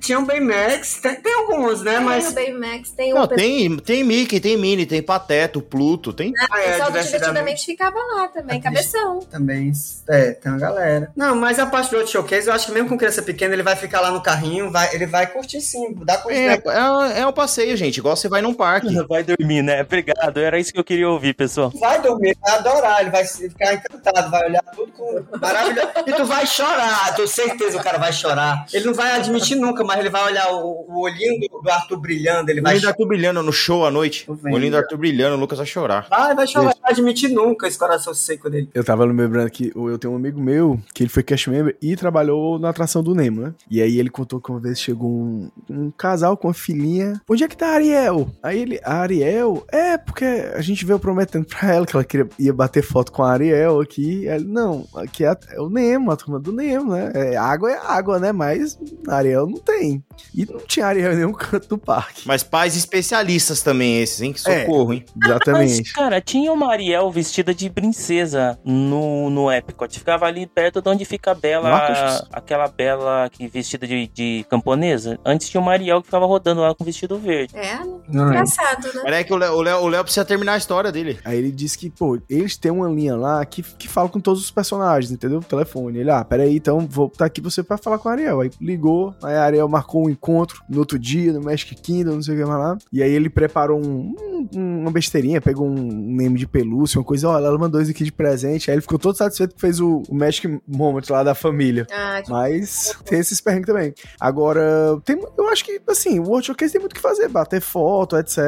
tinha um Baymax, tem, tem alguns, né, Tem mas... o Baymax, tem Não, o pessoal tem, tem Mickey, tem Minnie, tem Pateta, o Pluto, tem. Ah, é, do divertidamente. Ficava lá também, cabeção. Também, é, tem uma galera. Não, mas a parte do outro showcase, eu acho que mesmo com criança pequena, ele vai ficar lá no carrinho, vai, ele vai curtir sim, dá com É, é, é um passeio, gente, igual você vai num parque. Vai dormir, né? Obrigado. Era isso que eu queria ouvir, pessoal. Vai dormir, vai adorar, ele vai ficar encantado, vai olhar tudo com maravilhoso. E tu vai chorar, tenho certeza o cara vai chorar. Ele não vai admitir nunca, mas ele vai olhar o, o olhinho do, do Arthur brilhando, ele O vai olhinho do. Arthur brilhando no show à noite. O olhinho do Arthur brilhando, o Lucas vai chorar. Vai, vai chorar, não vai admitir nunca esse coração seco dele. Eu tava lembrando que eu tenho um amigo meu que ele foi cast member e trabalhou na atração do Nemo, né? E aí ele contou que uma vez chegou um, um casal com uma filhinha. Onde é que tá a Ariel? Aí ele, a Ariel? É, porque a gente veio prometendo pra ela que ela queria, ia bater foto com a Ariel aqui. Aí ele, não, aqui é, a- é o Nemo, a turma do Nemo, né? É, água é água, né? Mas Ariel não tem. E não tinha Ariel em nenhum canto do parque. Mas pais especialistas também esses, hein? Que É. socorro, hein? Mas, Exatamente. cara, tinha uma Ariel vestida de princesa no, no Epcot. Ficava ali perto de onde fica a Bela, Marcos? aquela Bela que vestida de, de camponesa. Antes tinha uma Ariel que ficava rodando lá com vestido verde. É, Não, engraçado, né? Peraí que o Léo, o Léo, o Léo precisa terminar a história dele. Aí ele disse que, pô, eles têm uma linha lá que, que fala com todos os personagens, entendeu? Telefone. Ele, ah, peraí, então vou botar aqui você pra falar com a Ariel. Aí ligou, aí a Ariel marcou um encontro no outro dia, no Magic Kingdom, não sei o que mais lá. E aí ele preparou um, um- uma besteirinha, pegou um name de pelúcia, uma coisa, olha, ela mandou isso aqui de presente. Aí ele ficou todo satisfeito que fez o, o Magic Moment lá da família. Ah, que Mas tem esses perrengues também. Agora, tem, eu acho que, assim, o World Showcase tem muito o que fazer. Bater foto, etc.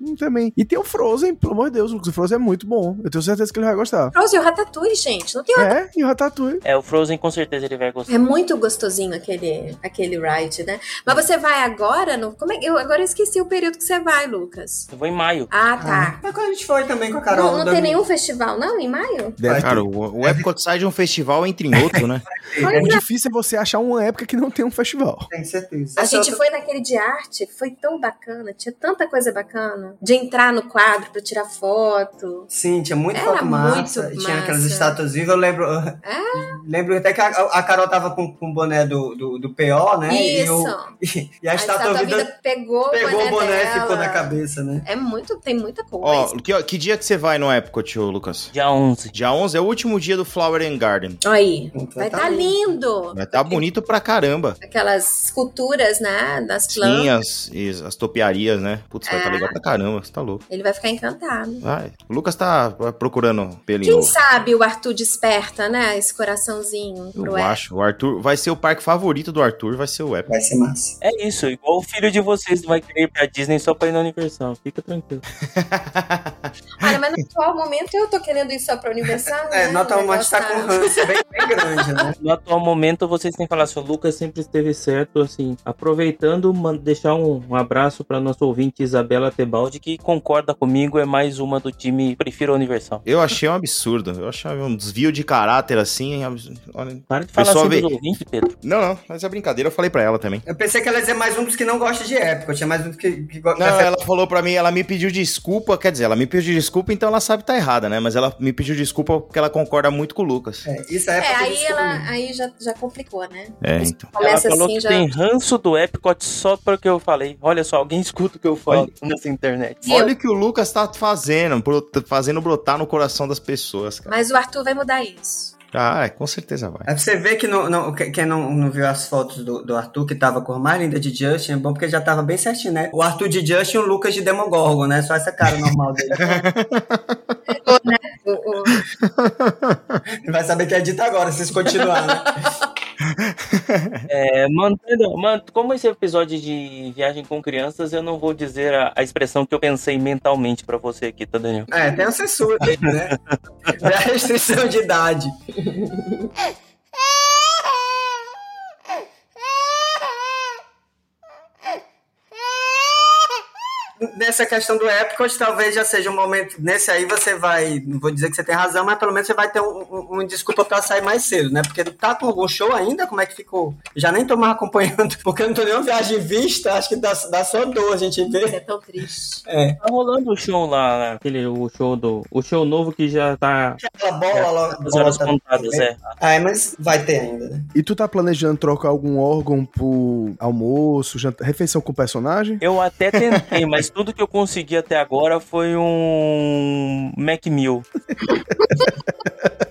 Hum, também. E tem o Frozen, pelo amor de Deus. O Frozen é muito bom. Eu tenho certeza que ele vai gostar. Frozen e o Ratatouille, gente. Não tem É, e o Ratatouille. É, o Frozen com certeza ele vai gostar. É muito gostosinho aquele, aquele ride, né? Mas você vai agora no. Como é, que- eu agora eu esqueci o período que você vai, Lucas. Eu vou em maio. Ah, tá. Mas quando a gente foi também com a Carol. não não tem nenhum festival, não, em maio? Deve Cara, o, o Epcot sai de um festival entre em outro, né? O difícil é você achar uma época que não tem um festival. Tenho certeza. A Essa gente foi naquele de arte, foi tão bacana, tinha tanta coisa bacana. De entrar no quadro pra tirar foto. Sim, tinha muita Era foto massa. muito e tinha aquelas estátuas vivas. Eu lembro. Lembro até que a, a Carol tava com, com o boné do, do, do PO, né? E, Isso. o- e, e a, a estátua, estátua viva vida pegou, pegou o o boné e dela. ficou na cabeça, né? É muito, tem muita coisa. Ó, que, que dia que você vai no Epcot, Lucas? Dia 11. Dia 11 é o último dia do Flower and Garden. Aí, Então vai tá estar lindo. Vai tá bonito pra caramba. Aquelas esculturas, né, das plantas. Sim, as, e as topiarias, né? Putz, vai tá É. legal pra caramba, você tá louco. Ele vai ficar encantado. Vai. O Lucas tá procurando pelo Quem sabe o Arthur desperta, né, esse coraçãozinho pro Eu Epcot. acho. O Arthur vai ser o parque favorito do Arthur vai ser o Epcot. Vai ser massa. É isso, igual o filho de vocês vai querer ir pra Disney só pra ir na Universal. Fica tranquilo. Olha, mas no atual momento eu tô querendo ir só pra Universal. É, né? no atual O momento tá com um ranço bem, bem grande, né? No atual momento, vocês têm que falar assim, o Lucas sempre esteve certo, assim, aproveitando, deixar um, um abraço pra nosso ouvinte Isabela Tebaldi, que concorda comigo, é mais uma do time Prefiro a Universal. Eu achei um absurdo. Eu achei um desvio de caráter assim. Olha... Para de falar assim vê- dos ouvintes, Pedro. Não, não, mas é brincadeira, eu falei pra ela também. Eu pensei que ela ia dizer mais um dos que não gosta de época. Tinha mais um que, que gosta Não, ela falou pra mim, ela me pediu desculpa, quer dizer, ela me pediu desculpa, então ela sabe que tá errada, né? Mas ela me pediu desculpa porque ela concorda muito com o Lucas. É, isso é É, época aí, ela, aí já, já complicou, né? É, então. Começa Ela falou assim que já. tem ranço do Epcot só porque eu falei. Olha só, alguém escuta o que eu falo nessa internet. E? Olha o que o Lucas tá fazendo, fazendo brotar no coração das pessoas, cara. Mas o Arthur vai mudar isso. Ah, é, com certeza vai. É pra você ver que no- que- quem não, não viu as fotos do, do Arthur, que tava com a mais linda de Justin, é bom porque já tava bem certinho, né? O Arthur de Justin e o Lucas de Demogorgon, né? Só essa cara normal dele. Ele vai saber que é dito agora, se isso continuar, né? É, mantendo, man- como esse episódio de viagem com crianças, eu não vou dizer a, a expressão que eu pensei mentalmente pra você aqui, tá, Daniel? É, tem a censura né? É a restrição de idade. Nessa questão do Epcot, talvez já seja um momento. Nesse aí você vai. Não vou dizer que você tem razão, mas pelo menos você vai ter um, um- uma desculpa pra sair mais cedo, né? Porque tá com algum show ainda? Como é que ficou? Já nem tô mais acompanhando, porque eu não tô nenhuma viagem vista, acho que dá, dá só dor a gente Isso ver. é tão triste. É. Tá rolando o show lá, né? aquele o show do. O show novo que já tá Aquela bola lá. as horas da- contadas, é. Ah, é, mas vai ter ainda, né? E tu tá planejando trocar algum órgão por almoço, janta, refeição com o personagem? Eu até tentei, mas tudo que eu consegui até agora foi um Mac Mill.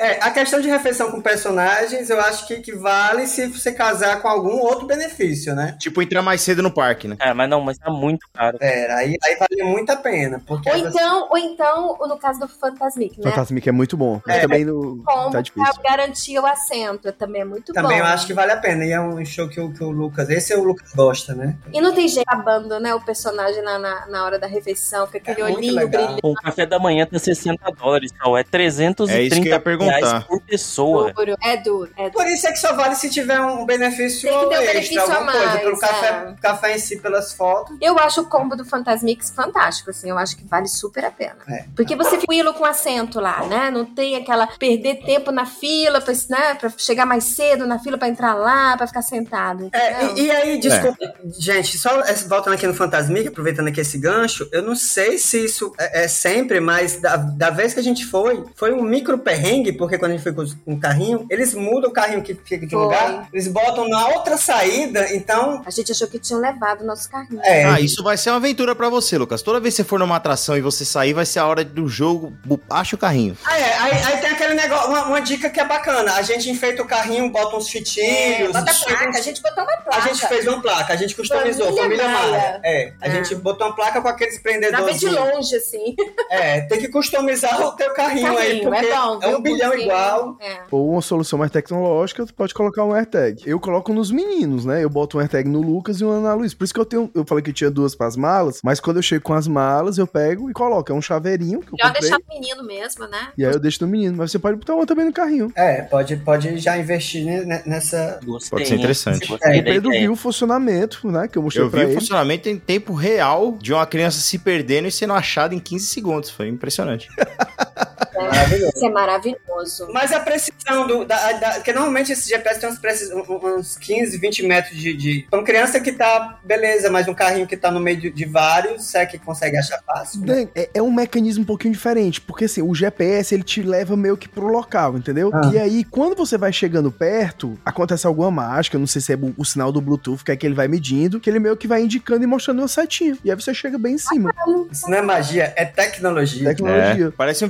É, a questão de refeição com personagens, eu acho que, que vale se você casar com algum outro benefício, né? Tipo, entrar mais cedo no parque, né? É, mas não, mas tá muito caro. É, aí, aí vale muito a pena. Porque Ou aí você- então, ou então, no caso do Fantasmic, né? Fantasmic é muito bom. Mas É. também no, Como tá difícil. pra garantir o assento, também é muito também bom. eu acho que vale a pena. E é um show que o, que o Lucas. Esse é o Lucas gosta, né? E não tem jeito acabando, né? O personagem lá na, na hora da refeição, com aquele É olhinho legal. brilhando. O café da manhã tá 60 dólares, pessoal. É 330 É isso que eu ia perguntar. Reais por pessoa. Duro. É duro, é duro. Por isso é que só vale se tiver um benefício Tem que ter um extra, benefício alguma a coisa. mais, Pelo café, é. café em si, pelas fotos. Eu acho o combo do Fantasmix fantástico, assim, eu acho que vale super a pena. É. Porque você fica tranquilo com assento lá, né? Não tem aquela perder tempo na fila, pra, né? pra chegar mais cedo na fila pra entrar lá, pra ficar sentado. É, e, e aí, desculpa, gente, só esse- voltando aqui no Fantasmic, aproveitando aqui esse gancho, eu não sei se isso é, é sempre, mas da, da vez que a gente foi, foi um micro perrengue, porque quando a gente foi com, o carrinho, eles mudam o carrinho que fica de Foi. lugar, eles botam na outra saída, então. A gente achou que tinham levado o nosso carrinho. É, Ah, isso vai ser uma aventura pra você, Lucas. Toda vez que você for numa atração e você sair, vai ser a hora do jogo. Acha o carrinho. Ah, é, aí, aí tem aquele negócio, uma, uma dica que é bacana. A gente enfeita o carrinho, bota uns É, fitinhos. bota tira placa, uns- a gente botou uma A placa. gente fez uma placa, a gente customizou, Família família, Maia. Maia. É, a É. gente botou uma placa com aqueles Pra ver de prendedores. longe, assim. É, tem que customizar o teu carrinho, aí, Carrinho, porque é bom, é um viu? bilhão igual. É. Ou uma solução mais tecnológica, tu pode colocar um AirTag. Eu coloco nos meninos, né? Eu boto um AirTag no Lucas e um na Luiz. Por isso que eu tenho. Eu falei que tinha duas pras malas, mas quando eu chego com as malas, eu pego e coloco. É um chaveirinho que eu Melhor comprei. deixar o menino mesmo, né? E aí eu deixo no menino. Mas você pode botar uma também no carrinho. É, pode, pode já investir ne- nessa. Gostei, Pode ser interessante. É, O Pedro viu o funcionamento, né? Que eu mostrei Eu pra vi o ele. funcionamento em tempo real de uma criança se perdendo e sendo achada em 15 segundos. Foi impressionante. Maravilhoso. Isso é maravilhoso. Mas a precisão do. Da, da- porque normalmente esse GPS tem uns, precis- uns 15, 20 metros de. de... Pra uma criança que tá. Beleza, mas um carrinho que tá no meio de, de vários, será que consegue achar fácil? Dan, É, é um mecanismo um pouquinho diferente, porque assim, o GPS ele te leva meio que pro local, entendeu? Ah. E aí, quando você vai chegando perto, acontece alguma mágica, não sei se é o, o sinal do Bluetooth, que é que ele vai medindo, que ele meio que vai indicando e mostrando uma setinha. E aí você chega bem em cima. Isso não é magia, é tecnologia. Tecnologia. É, parece um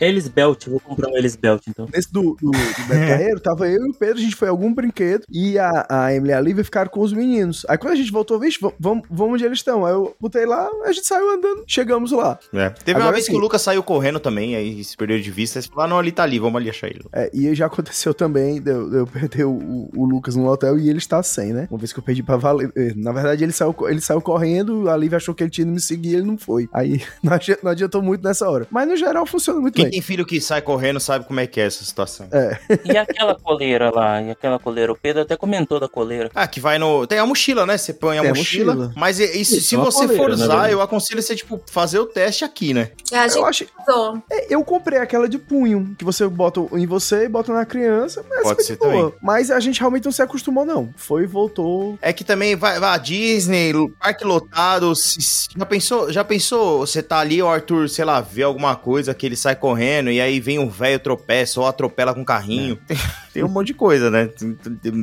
Elis Belt, vou comprar um Elis Belt então. Nesse do, do, do Beto Carreiro, tava eu e o Pedro, a gente foi a algum brinquedo e a, a Emily e a Lívia ficaram com os meninos. Aí quando a gente voltou, vixe, vamos, vamos onde eles estão. Aí eu botei lá, a gente saiu andando, chegamos lá. É. Teve uma Agora vez sim. que o Lucas saiu correndo também, aí se perdeu de vista. Aí você falou, ah, não, ele tá ali, vamos ali achar ele. É, e já aconteceu também, eu, eu perder o, o- Lucas no hotel e ele está sem, né? Uma vez que eu perdi pra valer. eh, Na verdade, ele saiu, ele saiu correndo, a Lívia achou que ele tinha ido me seguir ele não foi. Aí não adi- não adiantou muito nessa hora. Mas no geral funciona muito Quem bem. tem filho que sai correndo sabe como é que é essa situação. E aquela coleira lá, e aquela coleira, o Pedro até comentou da coleira. Ah, que vai no. Tem a mochila, né? Você põe a a mochila, mochila. Mas e- isso, Isso, se uma você coleira, for na usar, eu aconselho você, tipo, fazer o teste aqui, né? A Eu gente acho. usou. é, Eu comprei aquela de punho, que você bota em você e bota na criança. Mas Pode foi ser boa. também. Mas a gente realmente não se acostumou, não. Foi e voltou. É que também vai, vai a Disney, parque lotado. se- se- já pensou, já pensou? Você tá ali, o Arthur, sei lá, vê alguma coisa que ele sai correndo e aí vem um velho tropeça ou atropela com carrinho. Tem, tem um monte de coisa, né?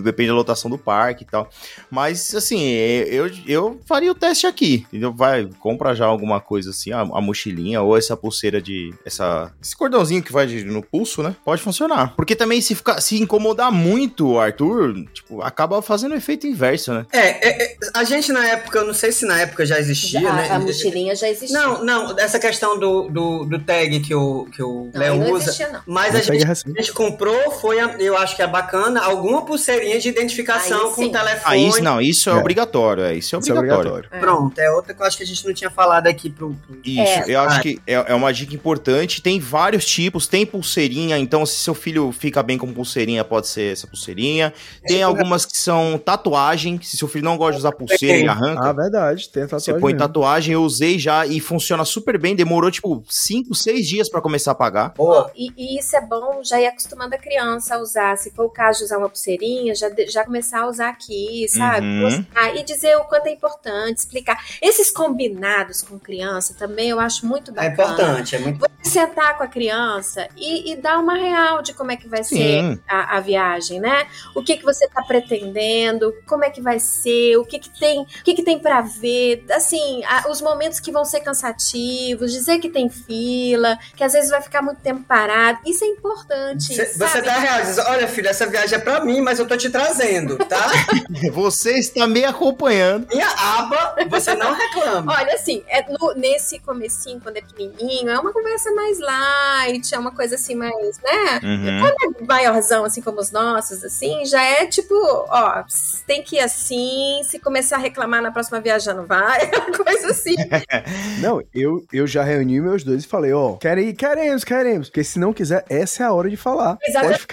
Depende da lotação do parque e tal. Mas, assim, eu, eu faria o teste aqui, entendeu? Vai, compra já alguma coisa assim, a, a mochilinha ou essa pulseira de. Essa, esse cordãozinho que vai de- no pulso, né? Pode funcionar. Porque também, se, ficar, se incomodar muito o Arthur, tipo, acaba fazendo o efeito inverso, né? É, é, é, a gente na época, eu não sei se na época já existia, Já- né? a mochilinha já existia. Não, não, essa questão do, do, do tag que o, que o Léo não usa. existia, não. Mas a pega gente, a gente comprou, foi, a- eu acho que é bacana, alguma pulseirinha de identificação Aí com o telefone. Ah, isso não, isso é, É. obrigatório, é, isso é Isso é obrigatório. obrigatório. Pronto, é outra que eu acho que a gente não tinha falado aqui pro. pro- Isso, É. eu acho Ah. que é, é uma dica importante. Tem vários tipos, tem pulseirinha, então se seu filho fica bem com pulseirinha, pode ser essa pulseirinha. Tem algumas que são tatuagem, se seu filho não gosta de usar pulseira, ele arranca. Ah, verdade. Tem a Você tatuagem. põe mesmo. tatuagem, eu usei já e funciona super bem. Demorou tipo 5, 6 dias pra começar a pagar. Boa. E, e isso é bom já ir acostumando a criança a usar. Se for o caso de usar uma pulseirinha, já, já começar a usar aqui, sabe? Uhum. Mostrar e dizer o quanto é importante, explicar. Esses combinados com criança também eu acho muito É bacana. importante, é muito sentar com a criança e, e dar uma real de como é que vai Sim. ser a, a viagem, né? O que que você tá pretendendo, como é que vai ser, o que que tem, o que que tem para ver, assim, a- os momentos que vão ser cansativos, dizer que tem fila, que às vezes vai ficar muito tempo parado, isso é importante, Cê- Você dá real, diz, olha filho, essa viagem é pra mim, mas eu tô te trazendo, tá? Você está me acompanhando. Minha aba, você não reclama. Olha, assim, é no- nesse comecinho, quando é pequenininho, é uma conversa mais light, é uma coisa assim mais, né? Uhum. maiorzão, assim como os nossos, assim, já é tipo, ó, tem que ir assim, se começar a reclamar na próxima viagem já não vai, uma coisa assim. Não, eu, eu já reuni meus dois e falei, ó, querem ir? Queremos, queremos. Porque se não quiser, essa é a hora de falar. Exatamente.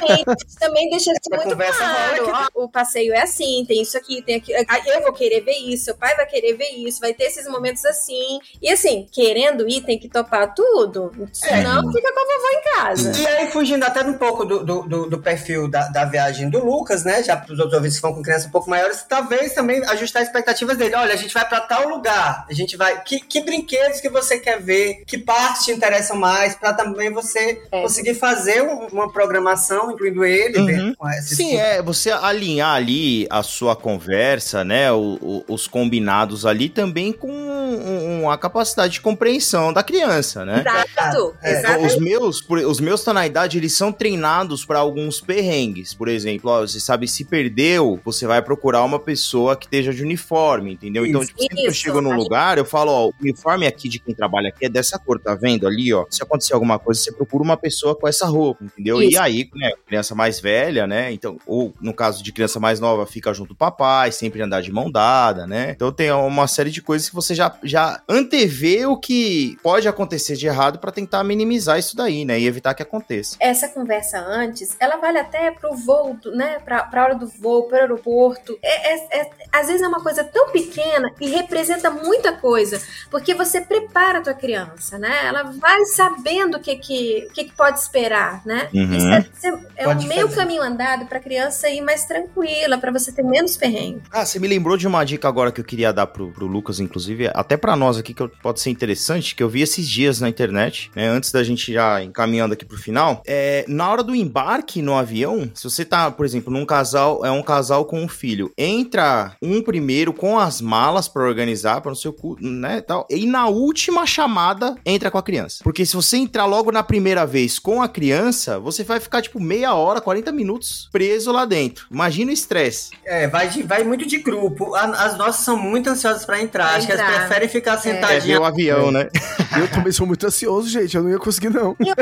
Isso também deixa isso muito claro. Ó, o passeio é assim, tem isso aqui, tem aquilo. Ah, Eu vou querer ver isso, seu pai vai querer ver isso, vai ter esses momentos assim. E assim, querendo ir, tem que topar tudo. Senão fica com a vovó em casa. E aí, fugindo até um pouco do, do, do- do perfil da, da viagem do Lucas, né? Já para os outros ouvintes que vão com crianças um pouco maiores, talvez também ajustar as expectativas dele. Olha, a gente vai para tal lugar, a gente vai. Que, que brinquedos que você quer ver, que partes te interessam mais, para também você É. conseguir fazer um- uma programação, incluindo ele, Uhum. com esses Sim, é, você alinhar ali a sua conversa, né, o- o- os combinados ali também com um- a capacidade de compreensão da criança, né? Exato, É. exatamente. Os meus, por- os meus tá na idade, eles são treinados para alguns perrengues. Por exemplo, ó, você sabe, se perdeu, você vai procurar uma pessoa que esteja de uniforme, entendeu? Então, tipo, sempre que eu chego num lugar, eu falo, ó, o uniforme aqui de quem trabalha aqui é dessa cor, tá vendo ali, ó? Se acontecer alguma coisa, você procura uma pessoa com essa roupa, entendeu? E Isso. aí, né, criança mais velha, né? Então, ou no caso de criança mais nova, fica junto do papai, sempre andar de mão dada, né? Então tem uma série de coisas que você já, já antevê o que pode acontecer de errado para tentar minimizar isso daí, né? E evitar que aconteça. essa conversa antes, ela vale até pro voo, né? Pra, pra hora do voo, pro aeroporto. É, é- é- às vezes é uma coisa tão pequena e representa muita coisa, porque você prepara a tua criança, né? Ela vai sabendo o que que, o que, que pode esperar, né? Uhum. Isso é, isso é- é o meio fazer. caminho andado pra criança ir mais tranquila, pra você ter menos perrengue. Ah, você me lembrou de uma dica agora que eu queria dar pro, pro Lucas, inclusive, até pra nós aqui que pode ser interessante, que eu vi esses dias na internet, né, antes da gente já encaminhando aqui pro final. É, na hora do embarque no avião, se você tá, por exemplo, num casal, é um casal com um filho, entra um primeiro com as malas para organizar para o seu cu, né, tal, e na última chamada entra com a criança. Porque se você entrar logo na primeira vez com a criança, você vai ficar tipo meia hora, 40 minutos preso lá dentro. Imagina o estresse. É, vai, de, vai muito de grupo. A- As nossas são muito ansiosas pra entrar. Acho que elas preferem ficar É ver sentadinhas. o avião, né? Eu também sou muito ansioso, gente. Eu não ia conseguir, não. E o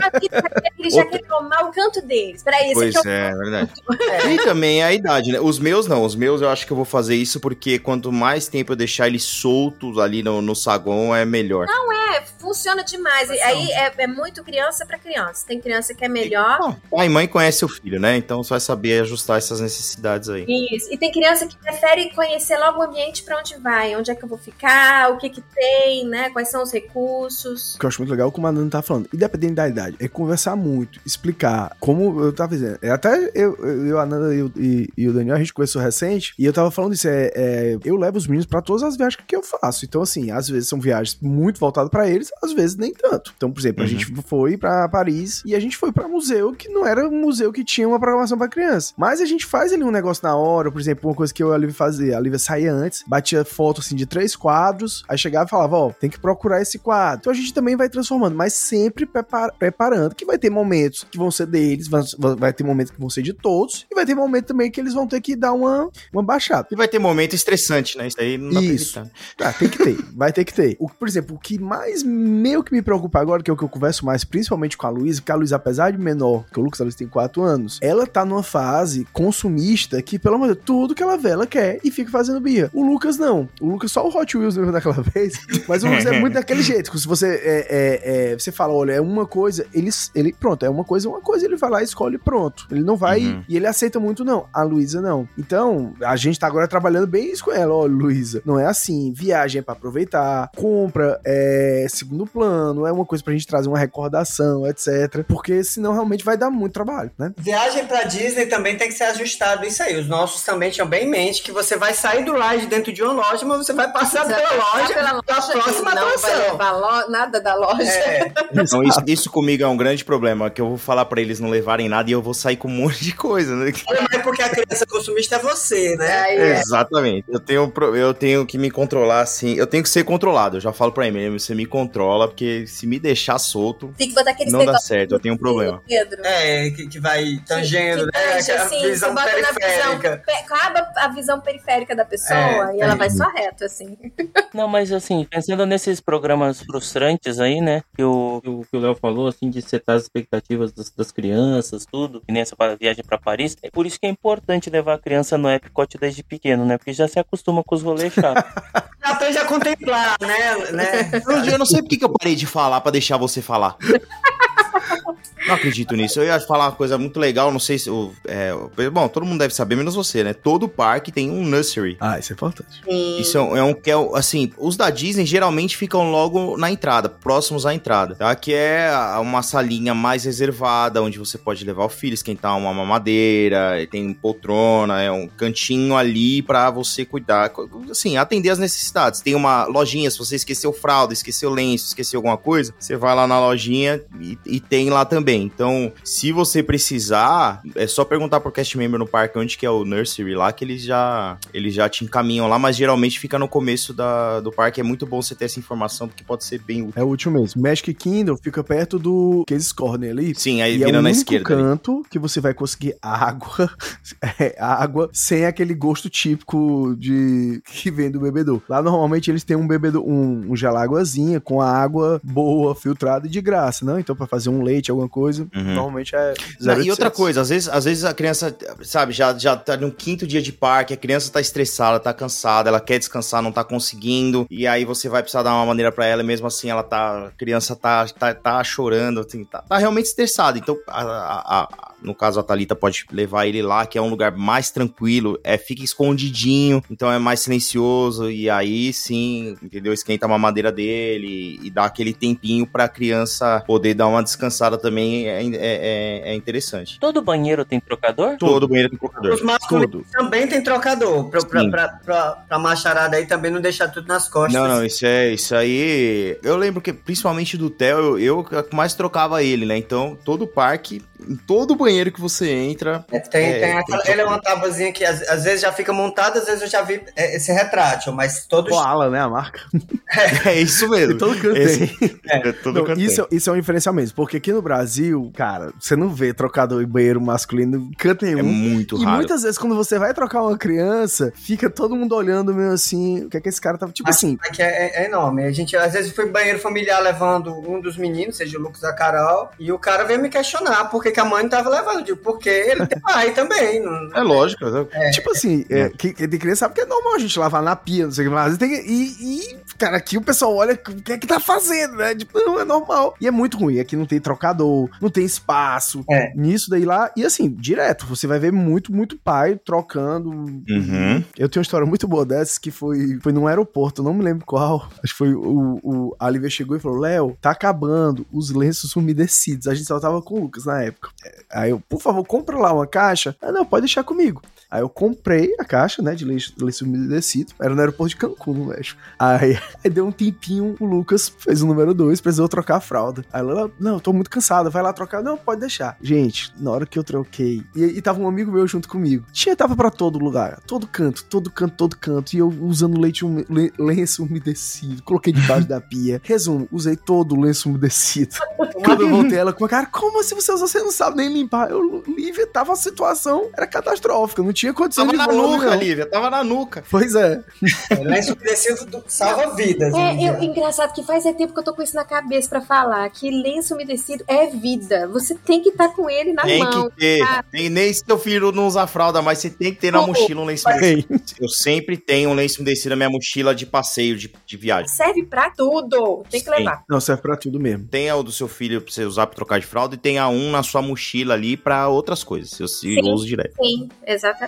eles já querem tomar o canto deles. Peraí, esse Pois aqui é o é, é verdade. E também é a idade, né? Os meus não, os meus eu acho que eu vou fazer isso porque quanto mais tempo eu deixar eles soltos ali no, no saguão, é melhor. É, funciona demais. E aí é, é muito criança pra criança. Tem criança que é melhor. Bom, pai e mãe conhece o filho, né? Então você vai saber ajustar essas necessidades aí. Isso. E tem criança que prefere conhecer logo o ambiente pra onde vai, onde é que eu vou ficar, o que que tem, né? Quais são os recursos. O que eu acho muito legal, como a Nana tá falando, independente da idade, é conversar muito, explicar, como eu tava dizendo. É, até eu, eu a Nana e, o- e- e o Daniel, a gente conversou recente, e eu tava falando isso, é, é, eu levo os meninos pra todas as viagens que eu faço. Então, assim, às vezes são viagens muito voltadas pra eles, às vezes nem tanto. Então, por exemplo, a Uhum. gente foi pra Paris e a gente foi pra museu que não era um museu que tinha uma programação pra criança. Mas a gente faz ali um negócio na hora, por exemplo, uma coisa que eu e a Lívia fazia. A Lívia saía antes, batia foto assim de três quadros, aí chegava e falava, ó, tem que procurar esse quadro. Então a gente também vai transformando, mas sempre prepara- preparando que vai ter momentos que vão ser deles, vai, vai ter momentos que vão ser de todos, e vai ter momento também que eles vão ter que dar uma, uma baixada. E vai ter momento estressante, né? Isso aí não dá Isso. pra evitar. Ah, tem que ter, vai ter que ter. O, por exemplo, o que mais meio que me preocupa agora, que é o que eu converso mais, principalmente com a Luísa, porque a Luísa, apesar de menor, que o Lucas a Luísa tem 4 anos, ela tá numa fase consumista que, pelo amor de Deus, tudo que ela vê, ela quer e fica fazendo birra. O Lucas não. O Lucas só o Hot Wheels mesmo daquela vez, mas o Lucas é muito daquele jeito. Se você é, é, é, você fala, olha, é uma coisa, ele, ele, pronto, é uma coisa, uma coisa, ele vai lá e escolhe pronto. Ele não vai Uhum. e ele aceita muito, não. A Luísa não. Então, a gente tá agora trabalhando bem isso com ela. Ó, Luísa, não é assim. Viagem é pra aproveitar. Compra é segundo plano. É uma coisa pra gente trazer uma recordação, etc. Porque senão realmente vai dar muito trabalho, né? Viagem pra Disney também tem que ser ajustado isso aí. Os nossos também tinham bem em mente que você vai sair do ride dentro de uma loja, mas você vai passar Você pela loja pela pra loja próxima não vai atração. lo- nada da loja. É, Então, isso, isso comigo é um grande problema, que eu vou falar pra eles não levarem nada e eu vou sair com um monte de coisa, né? mas porque a criança consumista é você, né? É. Exatamente. Eu tenho, eu tenho que me controlar assim. Eu tenho que ser controlado. Eu já falo pra ele, você me controla, porque se me deixar solto, Tem que botar aqueles não dá certo. Eu tenho um problema. Pedro. É, que, que vai tangendo, que né? tange, assim, visão você bota na visão, periférica. pe- acaba a visão periférica da pessoa É, e ela é. vai só reto, assim. Não, mas assim, pensando nesses programas frustrantes aí, né? Que o que o que o Léo falou, assim, de setar as expectativas das, das crianças, tudo, que nem essa pa- viagem pra Paris. É por isso que é importante levar a criança no Epcot desde pequeno, né? Porque já se acostuma com os rolês chatos. Já aprende a contemplar, né? né? Eu, eu não sei por que que eu parei de falar pra deixar você falar. Não acredito nisso. Eu ia falar uma coisa muito legal, não sei se. é, bom, todo mundo deve saber, menos você, né? Todo parque tem um nursery. Ah, isso é importante. Isso é um, é um que é assim, os da Disney geralmente ficam logo na entrada, próximos à entrada, tá? Que é uma salinha mais reservada, onde você pode levar o filho, esquentar uma mamadeira, tem poltrona, é um cantinho ali pra você cuidar, assim, atender as necessidades. Tem uma lojinha, se você esqueceu fralda, esqueceu lenço, esqueceu alguma coisa, você vai lá na lojinha e, e tem lá também. Então, se você precisar, é só perguntar pro cast member no parque onde que é o nursery lá, que eles já, eles já te encaminham lá, mas geralmente fica no começo da, do parque. É muito bom você ter essa informação, porque pode ser bem útil. É o último mesmo. Magic Kingdom fica perto do Case Corner ali. Sim, aí é vira o na esquerda. ali. canto que você vai conseguir água, é, água sem aquele gosto típico de que vem do bebedouro. Lá normalmente eles têm um bebedouro, um, um geláguazinha com a água boa, filtrada e de graça, não? Então pra fazer um leite, alguma coisa, Uhum. normalmente é Não, 0,800. e outra coisa, às vezes, às vezes a criança, sabe, já, já tá no quinto dia de parque, a criança tá estressada, tá cansada, ela quer descansar, não tá conseguindo, e aí você vai precisar dar uma maneira pra ela, mesmo assim ela tá, a criança tá, tá, tá chorando, assim, tá, tá realmente estressada. Então, a, a- a- no caso a Thalita pode levar ele lá, que é um lugar mais tranquilo, é fica escondidinho, então é mais silencioso, e aí sim, entendeu? Esquenta a mamadeira dele e dá aquele tempinho pra criança poder dar uma descansada também, é, é, é- é interessante. Todo banheiro tem trocador? Todo banheiro tem trocador. Os masculinos também tem trocador, pra, pra, Sim. pra, pra, pra macharada aí também não deixar tudo nas costas. Não, não, isso é isso aí. Eu lembro que principalmente do Theo, eu, eu mais trocava ele, né? Então, todo parque, em todo banheiro que você entra. É, Tem, É, tem aquela- tem ele é uma tabuzinha que às, às vezes já fica montada, às vezes eu já vi é, esse retrátil, mas todos. Koala, né, a marca? É isso mesmo. Todo canto Esse- tem. é, todo canto isso, é- isso é um diferencial mesmo, porque aqui no Brasil, cara, você não vê trocador e banheiro masculino em canto nenhum. É muito E raro. muitas vezes, quando você vai trocar uma criança, fica todo mundo olhando meio assim, o que é que esse cara tava. Tipo assim, Aqui é, é enorme. A gente, às vezes, foi banheiro familiar levando um dos meninos, seja o Lucas ou a Carol, e o cara veio me questionar por que, que a mãe não tava levando. Digo, porque ele tem pai também. Não... É lógico. né? tipo assim, é, que, que de criança sabe que é normal a gente lavar na pia, não sei o que mais. Tem E, e, cara, aqui o pessoal olha o que é que tá fazendo, né? Tipo, não, é normal. E é muito ruim. Aqui não tem trocador, não tem espaço. É. Nisso daí lá. E assim, direto, você vai ver muito, muito pai trocando. Uhum. Eu tenho uma história muito boa dessas que foi, foi num aeroporto, não me lembro qual. Acho que foi o, o a Lívia chegou e falou: Léo, tá acabando os lenços umedecidos. A gente só tava com o Lucas na época. É, Aí eu, por favor, compra lá uma caixa. Ah, não, pode deixar comigo. Aí eu comprei a caixa, né, de lenço, lenço umedecido. Era no aeroporto de Cancún, no México. Aí, aí deu um tempinho, o Lucas fez o número 2, precisou trocar a fralda. Aí ela, não, eu tô muito cansada, vai lá trocar. Não, pode deixar. Gente, na hora que eu troquei, e, e tava um amigo meu junto comigo. Tinha, tava pra todo lugar, todo canto, todo canto, todo canto. E eu usando leite le- lenço umedecido, coloquei debaixo da pia. Resumo, usei todo o lenço umedecido. Quando eu voltei, ela com a cara, como assim você usou? Você não sabe nem limpar. Eu, Lívia, tava a situação, era catastrófica, não tinha condição Tava de na voo, nuca, não. Lívia. Tava na nuca. Pois é. Lenço umedecido do- salva vidas. É, eu, engraçado que faz é tempo que eu tô com isso na cabeça pra falar que lenço umedecido é vida. Você tem que estar com ele na Tem mão. que ter. tá? Tem, nem se teu filho não usa fralda, mas você tem que ter na Pô, mochila um lenço umedecido. Eu sempre tenho um lenço umedecido na minha mochila de passeio, de, de viagem. Serve pra tudo. Tem que Sim. levar. Não, serve pra tudo mesmo. Tenha o do seu filho pra você usar pra trocar de fralda e tenha um na sua mochila ali pra outras coisas. Eu, eu Sim. uso direto. Sim, exatamente.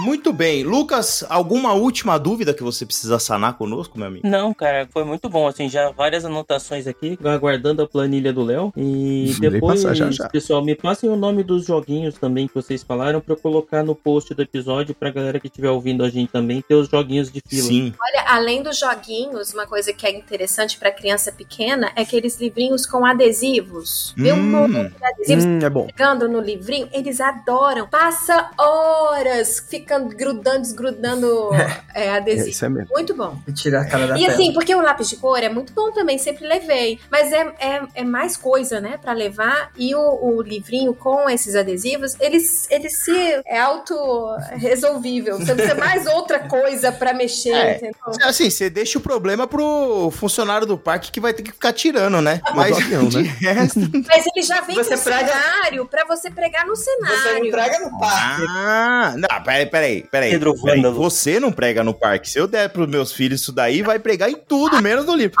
Muito bem. Lucas, alguma última dúvida que você precisa sanar conosco, meu amigo? Não, cara, foi muito bom. Assim, já várias anotações aqui, aguardando a planilha do Léo. E depois, passar já, já. pessoal, me passem o nome dos joguinhos também que vocês falaram pra eu colocar no post do episódio pra galera que estiver ouvindo a gente também ter os joguinhos de fila. Sim. Olha, além dos joguinhos, uma coisa que é interessante pra criança pequena é aqueles livrinhos com adesivos. Vê um Hum. monte de adesivos Hum, é bom. pegando no livrinho, eles adoram. Passa horas ficando grudando, desgrudando é, adesivo. isso é mesmo. Muito bom. E tirar a cara da E tela. assim, porque o lápis de cor é muito bom também, sempre levei. Mas é, é, é mais coisa, né, pra levar. E o, o livrinho com esses adesivos, eles, eles se. É auto-resolvível. Você não precisa mais outra coisa pra mexer, É. entendeu? Assim, você deixa o problema pro funcionário do parque que vai ter que ficar tirando, né? Mas avião, né? resto... Mas ele já vem Você com prega- cenário pra você pregar no Você não cenário. entrega no parque. Ah, não, peraí, peraí, peraí. Pedro Peraí. Você não prega no parque. Se eu der pros meus filhos isso daí, vai pregar em tudo, menos no livro.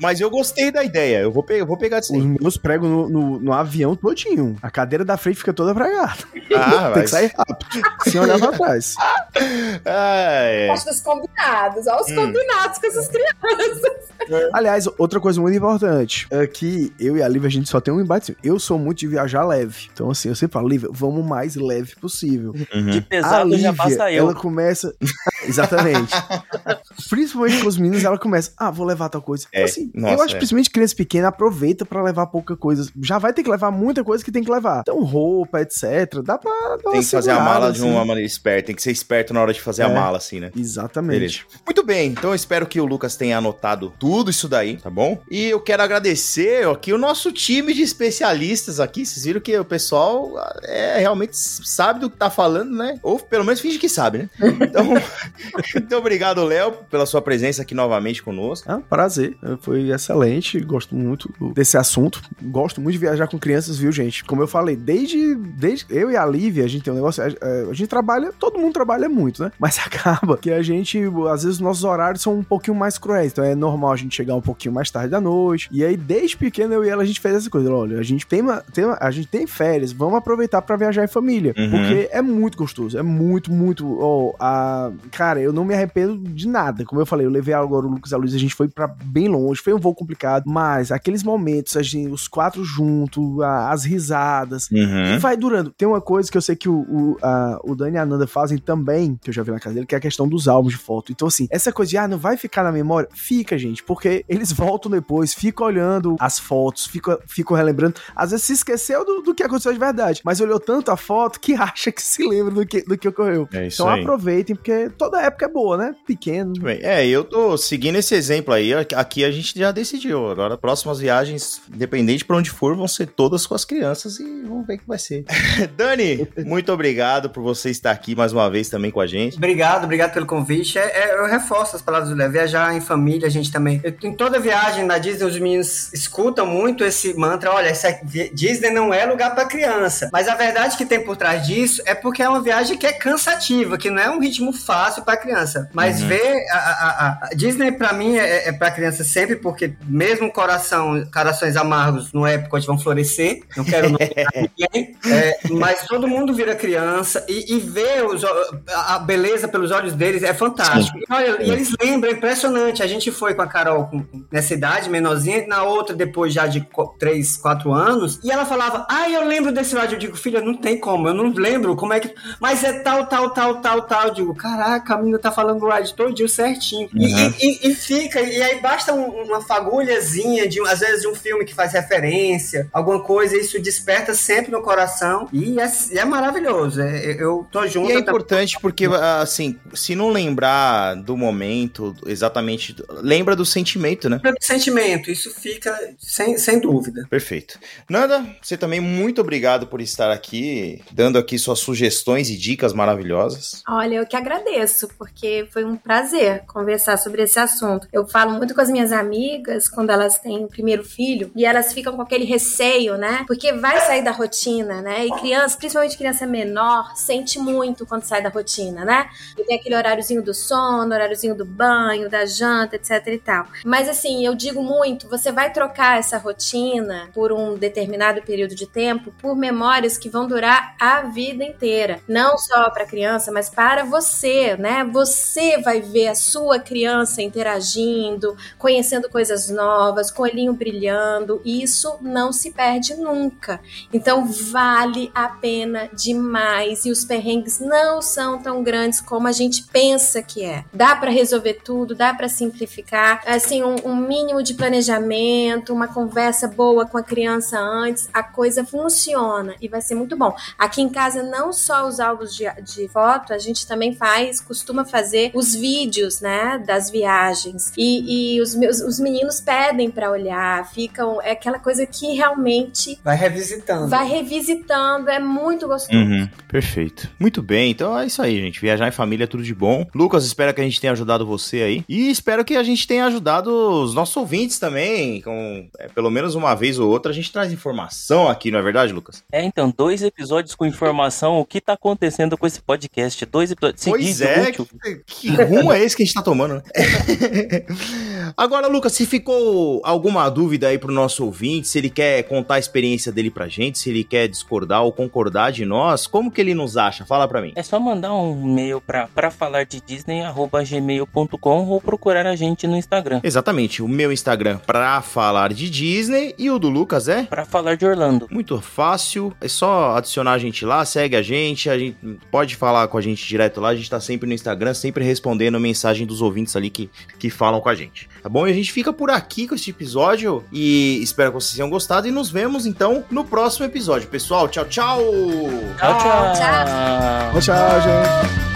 Mas eu gostei da ideia. Eu vou, pe eu vou pegar disso Os meus pregos no, no, no avião todinho. A cadeira da frente fica toda pregada. Ah, Tem que sair rápido. sem olhar pra trás. Ah, é. Gosto dos combinados. Olha os Hum. combinados com essas crianças. Aliás, outra coisa muito importante é que eu e a Lívia, a gente só tem um embate. Eu sou muito de viajar leve. Então, assim, eu sempre falo, Lívia, vamos o mais leve possível. Uhum. De a pesado Lívia, já passa eu. ela começa... Exatamente. Principalmente com os meninos, ela começa, ah, vou levar tal coisa. É, assim, nossa, eu acho é. principalmente criança pequena aproveita pra levar pouca coisa. Já vai ter que levar muita coisa que tem que levar. Então, roupa, etc. Dá pra dar Tem que fazer a mala de assim. uma maneira esperta. Tem que ser esperto na hora de fazer a É. mala, assim, né? Exatamente. Beleza. Muito bem, então eu espero que o Lucas tenha anotado tudo isso daí, tá bom? E eu quero agradecer aqui o nosso time de especialistas aqui. Vocês viram que o pessoal é, realmente sabe do que tá falando, né? Ou pelo menos finge que sabe, né? Então, muito obrigado, Léo, pela sua presença aqui novamente conosco. É um prazer, foi excelente, gosto muito desse assunto. Gosto muito de viajar com crianças, viu, gente? Como eu falei, desde, desde eu e a Lívia, a gente tem um negócio, a, a gente trabalha, todo mundo trabalha muito, né? Mas acaba que a gente, às vezes, nossos horários são um pouquinho mais cruéis, então é normal a gente chegar um pouquinho mais tarde da noite. E aí, desde pequeno, eu e ela, a gente fez essa coisa. Olha, a gente tem, uma, tem uma, a gente tem férias, vamos aproveitar para viajar em família. Uhum. Porque é muito gostoso, é muito, muito. Oh, a, cara, eu não me arrependo de nada. Como eu falei, eu levei agora o Lucas e a Luiz, a gente foi para bem longe, foi um voo complicado, mas aqueles momentos, a gente, os quatro juntos, as risadas, uhum. vai durando. Tem uma coisa que eu sei que o, o, a, o Dani e a Nanda fazem também, que eu já vi na casa dele, que é a questão dos álbuns de foto. Então, assim, essa coisa de, ah, não vai ficar na memória? Fica, gente, porque eles voltam depois, ficam olhando as fotos, ficam, ficam relembrando. Às vezes se esqueceu do, do que aconteceu de verdade, mas olhou tanto a foto que acha que se lembra do que, do que ocorreu. É então aí. aproveitem, porque toda época é boa, né? Pequeno. É, eu tô seguindo esse exemplo aí. Aqui a gente já decidiu. Agora, próximas viagens, independente para onde for, vão ser todas com as crianças e vamos ver o que vai ser. Dani, muito obrigado por você estar aqui mais uma vez também com a gente. Obrigado, obrigado pelo convite. É, é, eu reforço as palavras do Léo. Viajar em família, a gente também. Eu, em toda viagem na Disney, os meninos escutam muito esse mantra: olha, essa Disney não é lugar para criança. Mas a verdade que tem por trás disso é porque é uma viagem que é cansativa, que não é um ritmo fácil para criança. Mas uhum. ver a, a, a, Disney, para mim, é, é para criança sempre, porque mesmo coração, corações amargos no Epcot vão florescer. Não quero ninguém. É, mas todo mundo vira criança e, e ver os, a beleza pelos olhos deles é fantástico. E, olha, e eles lembram, é impressionante. A gente foi com a Carol com, nessa idade, menorzinha, na outra, depois já de 3, 4 anos, e ela falava: Ah, eu lembro desse lado. Eu digo, filha, não tem como, eu não lembro como é que. Mas é tal, tal, tal, tal, tal. Eu digo, caraca, a menina tá falando o ride todo certinho. Uhum. E, e, e, fica, e aí basta um, uma fagulhazinha, de, às vezes, de um filme que faz referência, alguma coisa, isso desperta sempre no coração. E é, é maravilhoso. É, eu tô junto. E é importante porque, assim, se não lembrar do momento exatamente, lembra do sentimento, né? Lembra do sentimento, isso fica sem, sem dúvida. Perfeito. Nanda, você também muito obrigado por estar aqui, dando aqui suas sugestões e dicas maravilhosas. Olha, eu que agradeço, porque foi um prazer conversar sobre esse assunto. Eu falo muito com as minhas amigas quando elas têm o primeiro filho e elas ficam com aquele receio, né? Porque vai sair da rotina, né? E criança, principalmente criança menor, sente muito quando sai da rotina, né? E tem aquele horáriozinho do sono, horáriozinho do banho, da janta, etc e tal. Mas assim, eu digo muito, você vai trocar essa rotina por um determinado período de tempo por memórias que vão durar a vida inteira. Não só para criança, mas para você, né? Você vai ver a sua criança interagindo, conhecendo coisas novas, com o olhinho brilhando, isso não se perde nunca. Então vale a pena demais e os perrengues não são tão grandes como a gente pensa que é. Dá para resolver tudo, dá para simplificar, assim um, um mínimo de planejamento, uma conversa boa com a criança antes, a coisa funciona e vai ser muito bom. Aqui em casa, não só os álbuns de, de foto, a gente também faz, costuma fazer os vídeos, né, das viagens. E, e os, meus, os meninos pedem para olhar, ficam. É aquela coisa que realmente. Vai revisitando. Vai revisitando, é muito gostoso. Uhum, perfeito. Muito bem, então é isso aí, gente. Viajar em família é tudo de bom. Lucas, espero que a gente tenha ajudado você aí. E espero que a gente tenha ajudado os nossos ouvintes também. Com, é, pelo menos uma vez ou outra, a gente traz informação aqui, não é verdade, Lucas? É, então, dois episódios com informação. O que tá acontecendo com esse podcast? Dois episódios pois é. Que, que rumo é esse que a gente tá tomando, né? Agora, Lucas, se ficou alguma dúvida aí pro nosso ouvinte, se ele quer contar a experiência dele pra gente, se ele quer discordar ou concordar de nós, como que ele nos acha? Fala pra mim. É só mandar um e-mail pra, pra falar de Disney, arroba gmail.com ou procurar a gente no Instagram. Exatamente, o meu Instagram pra falar de Disney e o do Lucas é? Pra falar de Orlando. Muito fácil, é só adicionar a gente lá, segue a gente, a gente pode falar com a gente direto lá, a gente tá sempre no Instagram, sempre respondendo mensagem dos ouvintes ali que, que falam com a gente. Tá bom? E a gente fica por aqui com este episódio e espero que vocês tenham gostado e nos vemos então no próximo episódio. Pessoal, tchau, tchau! Tchau, tchau! Tchau, tchau, gente!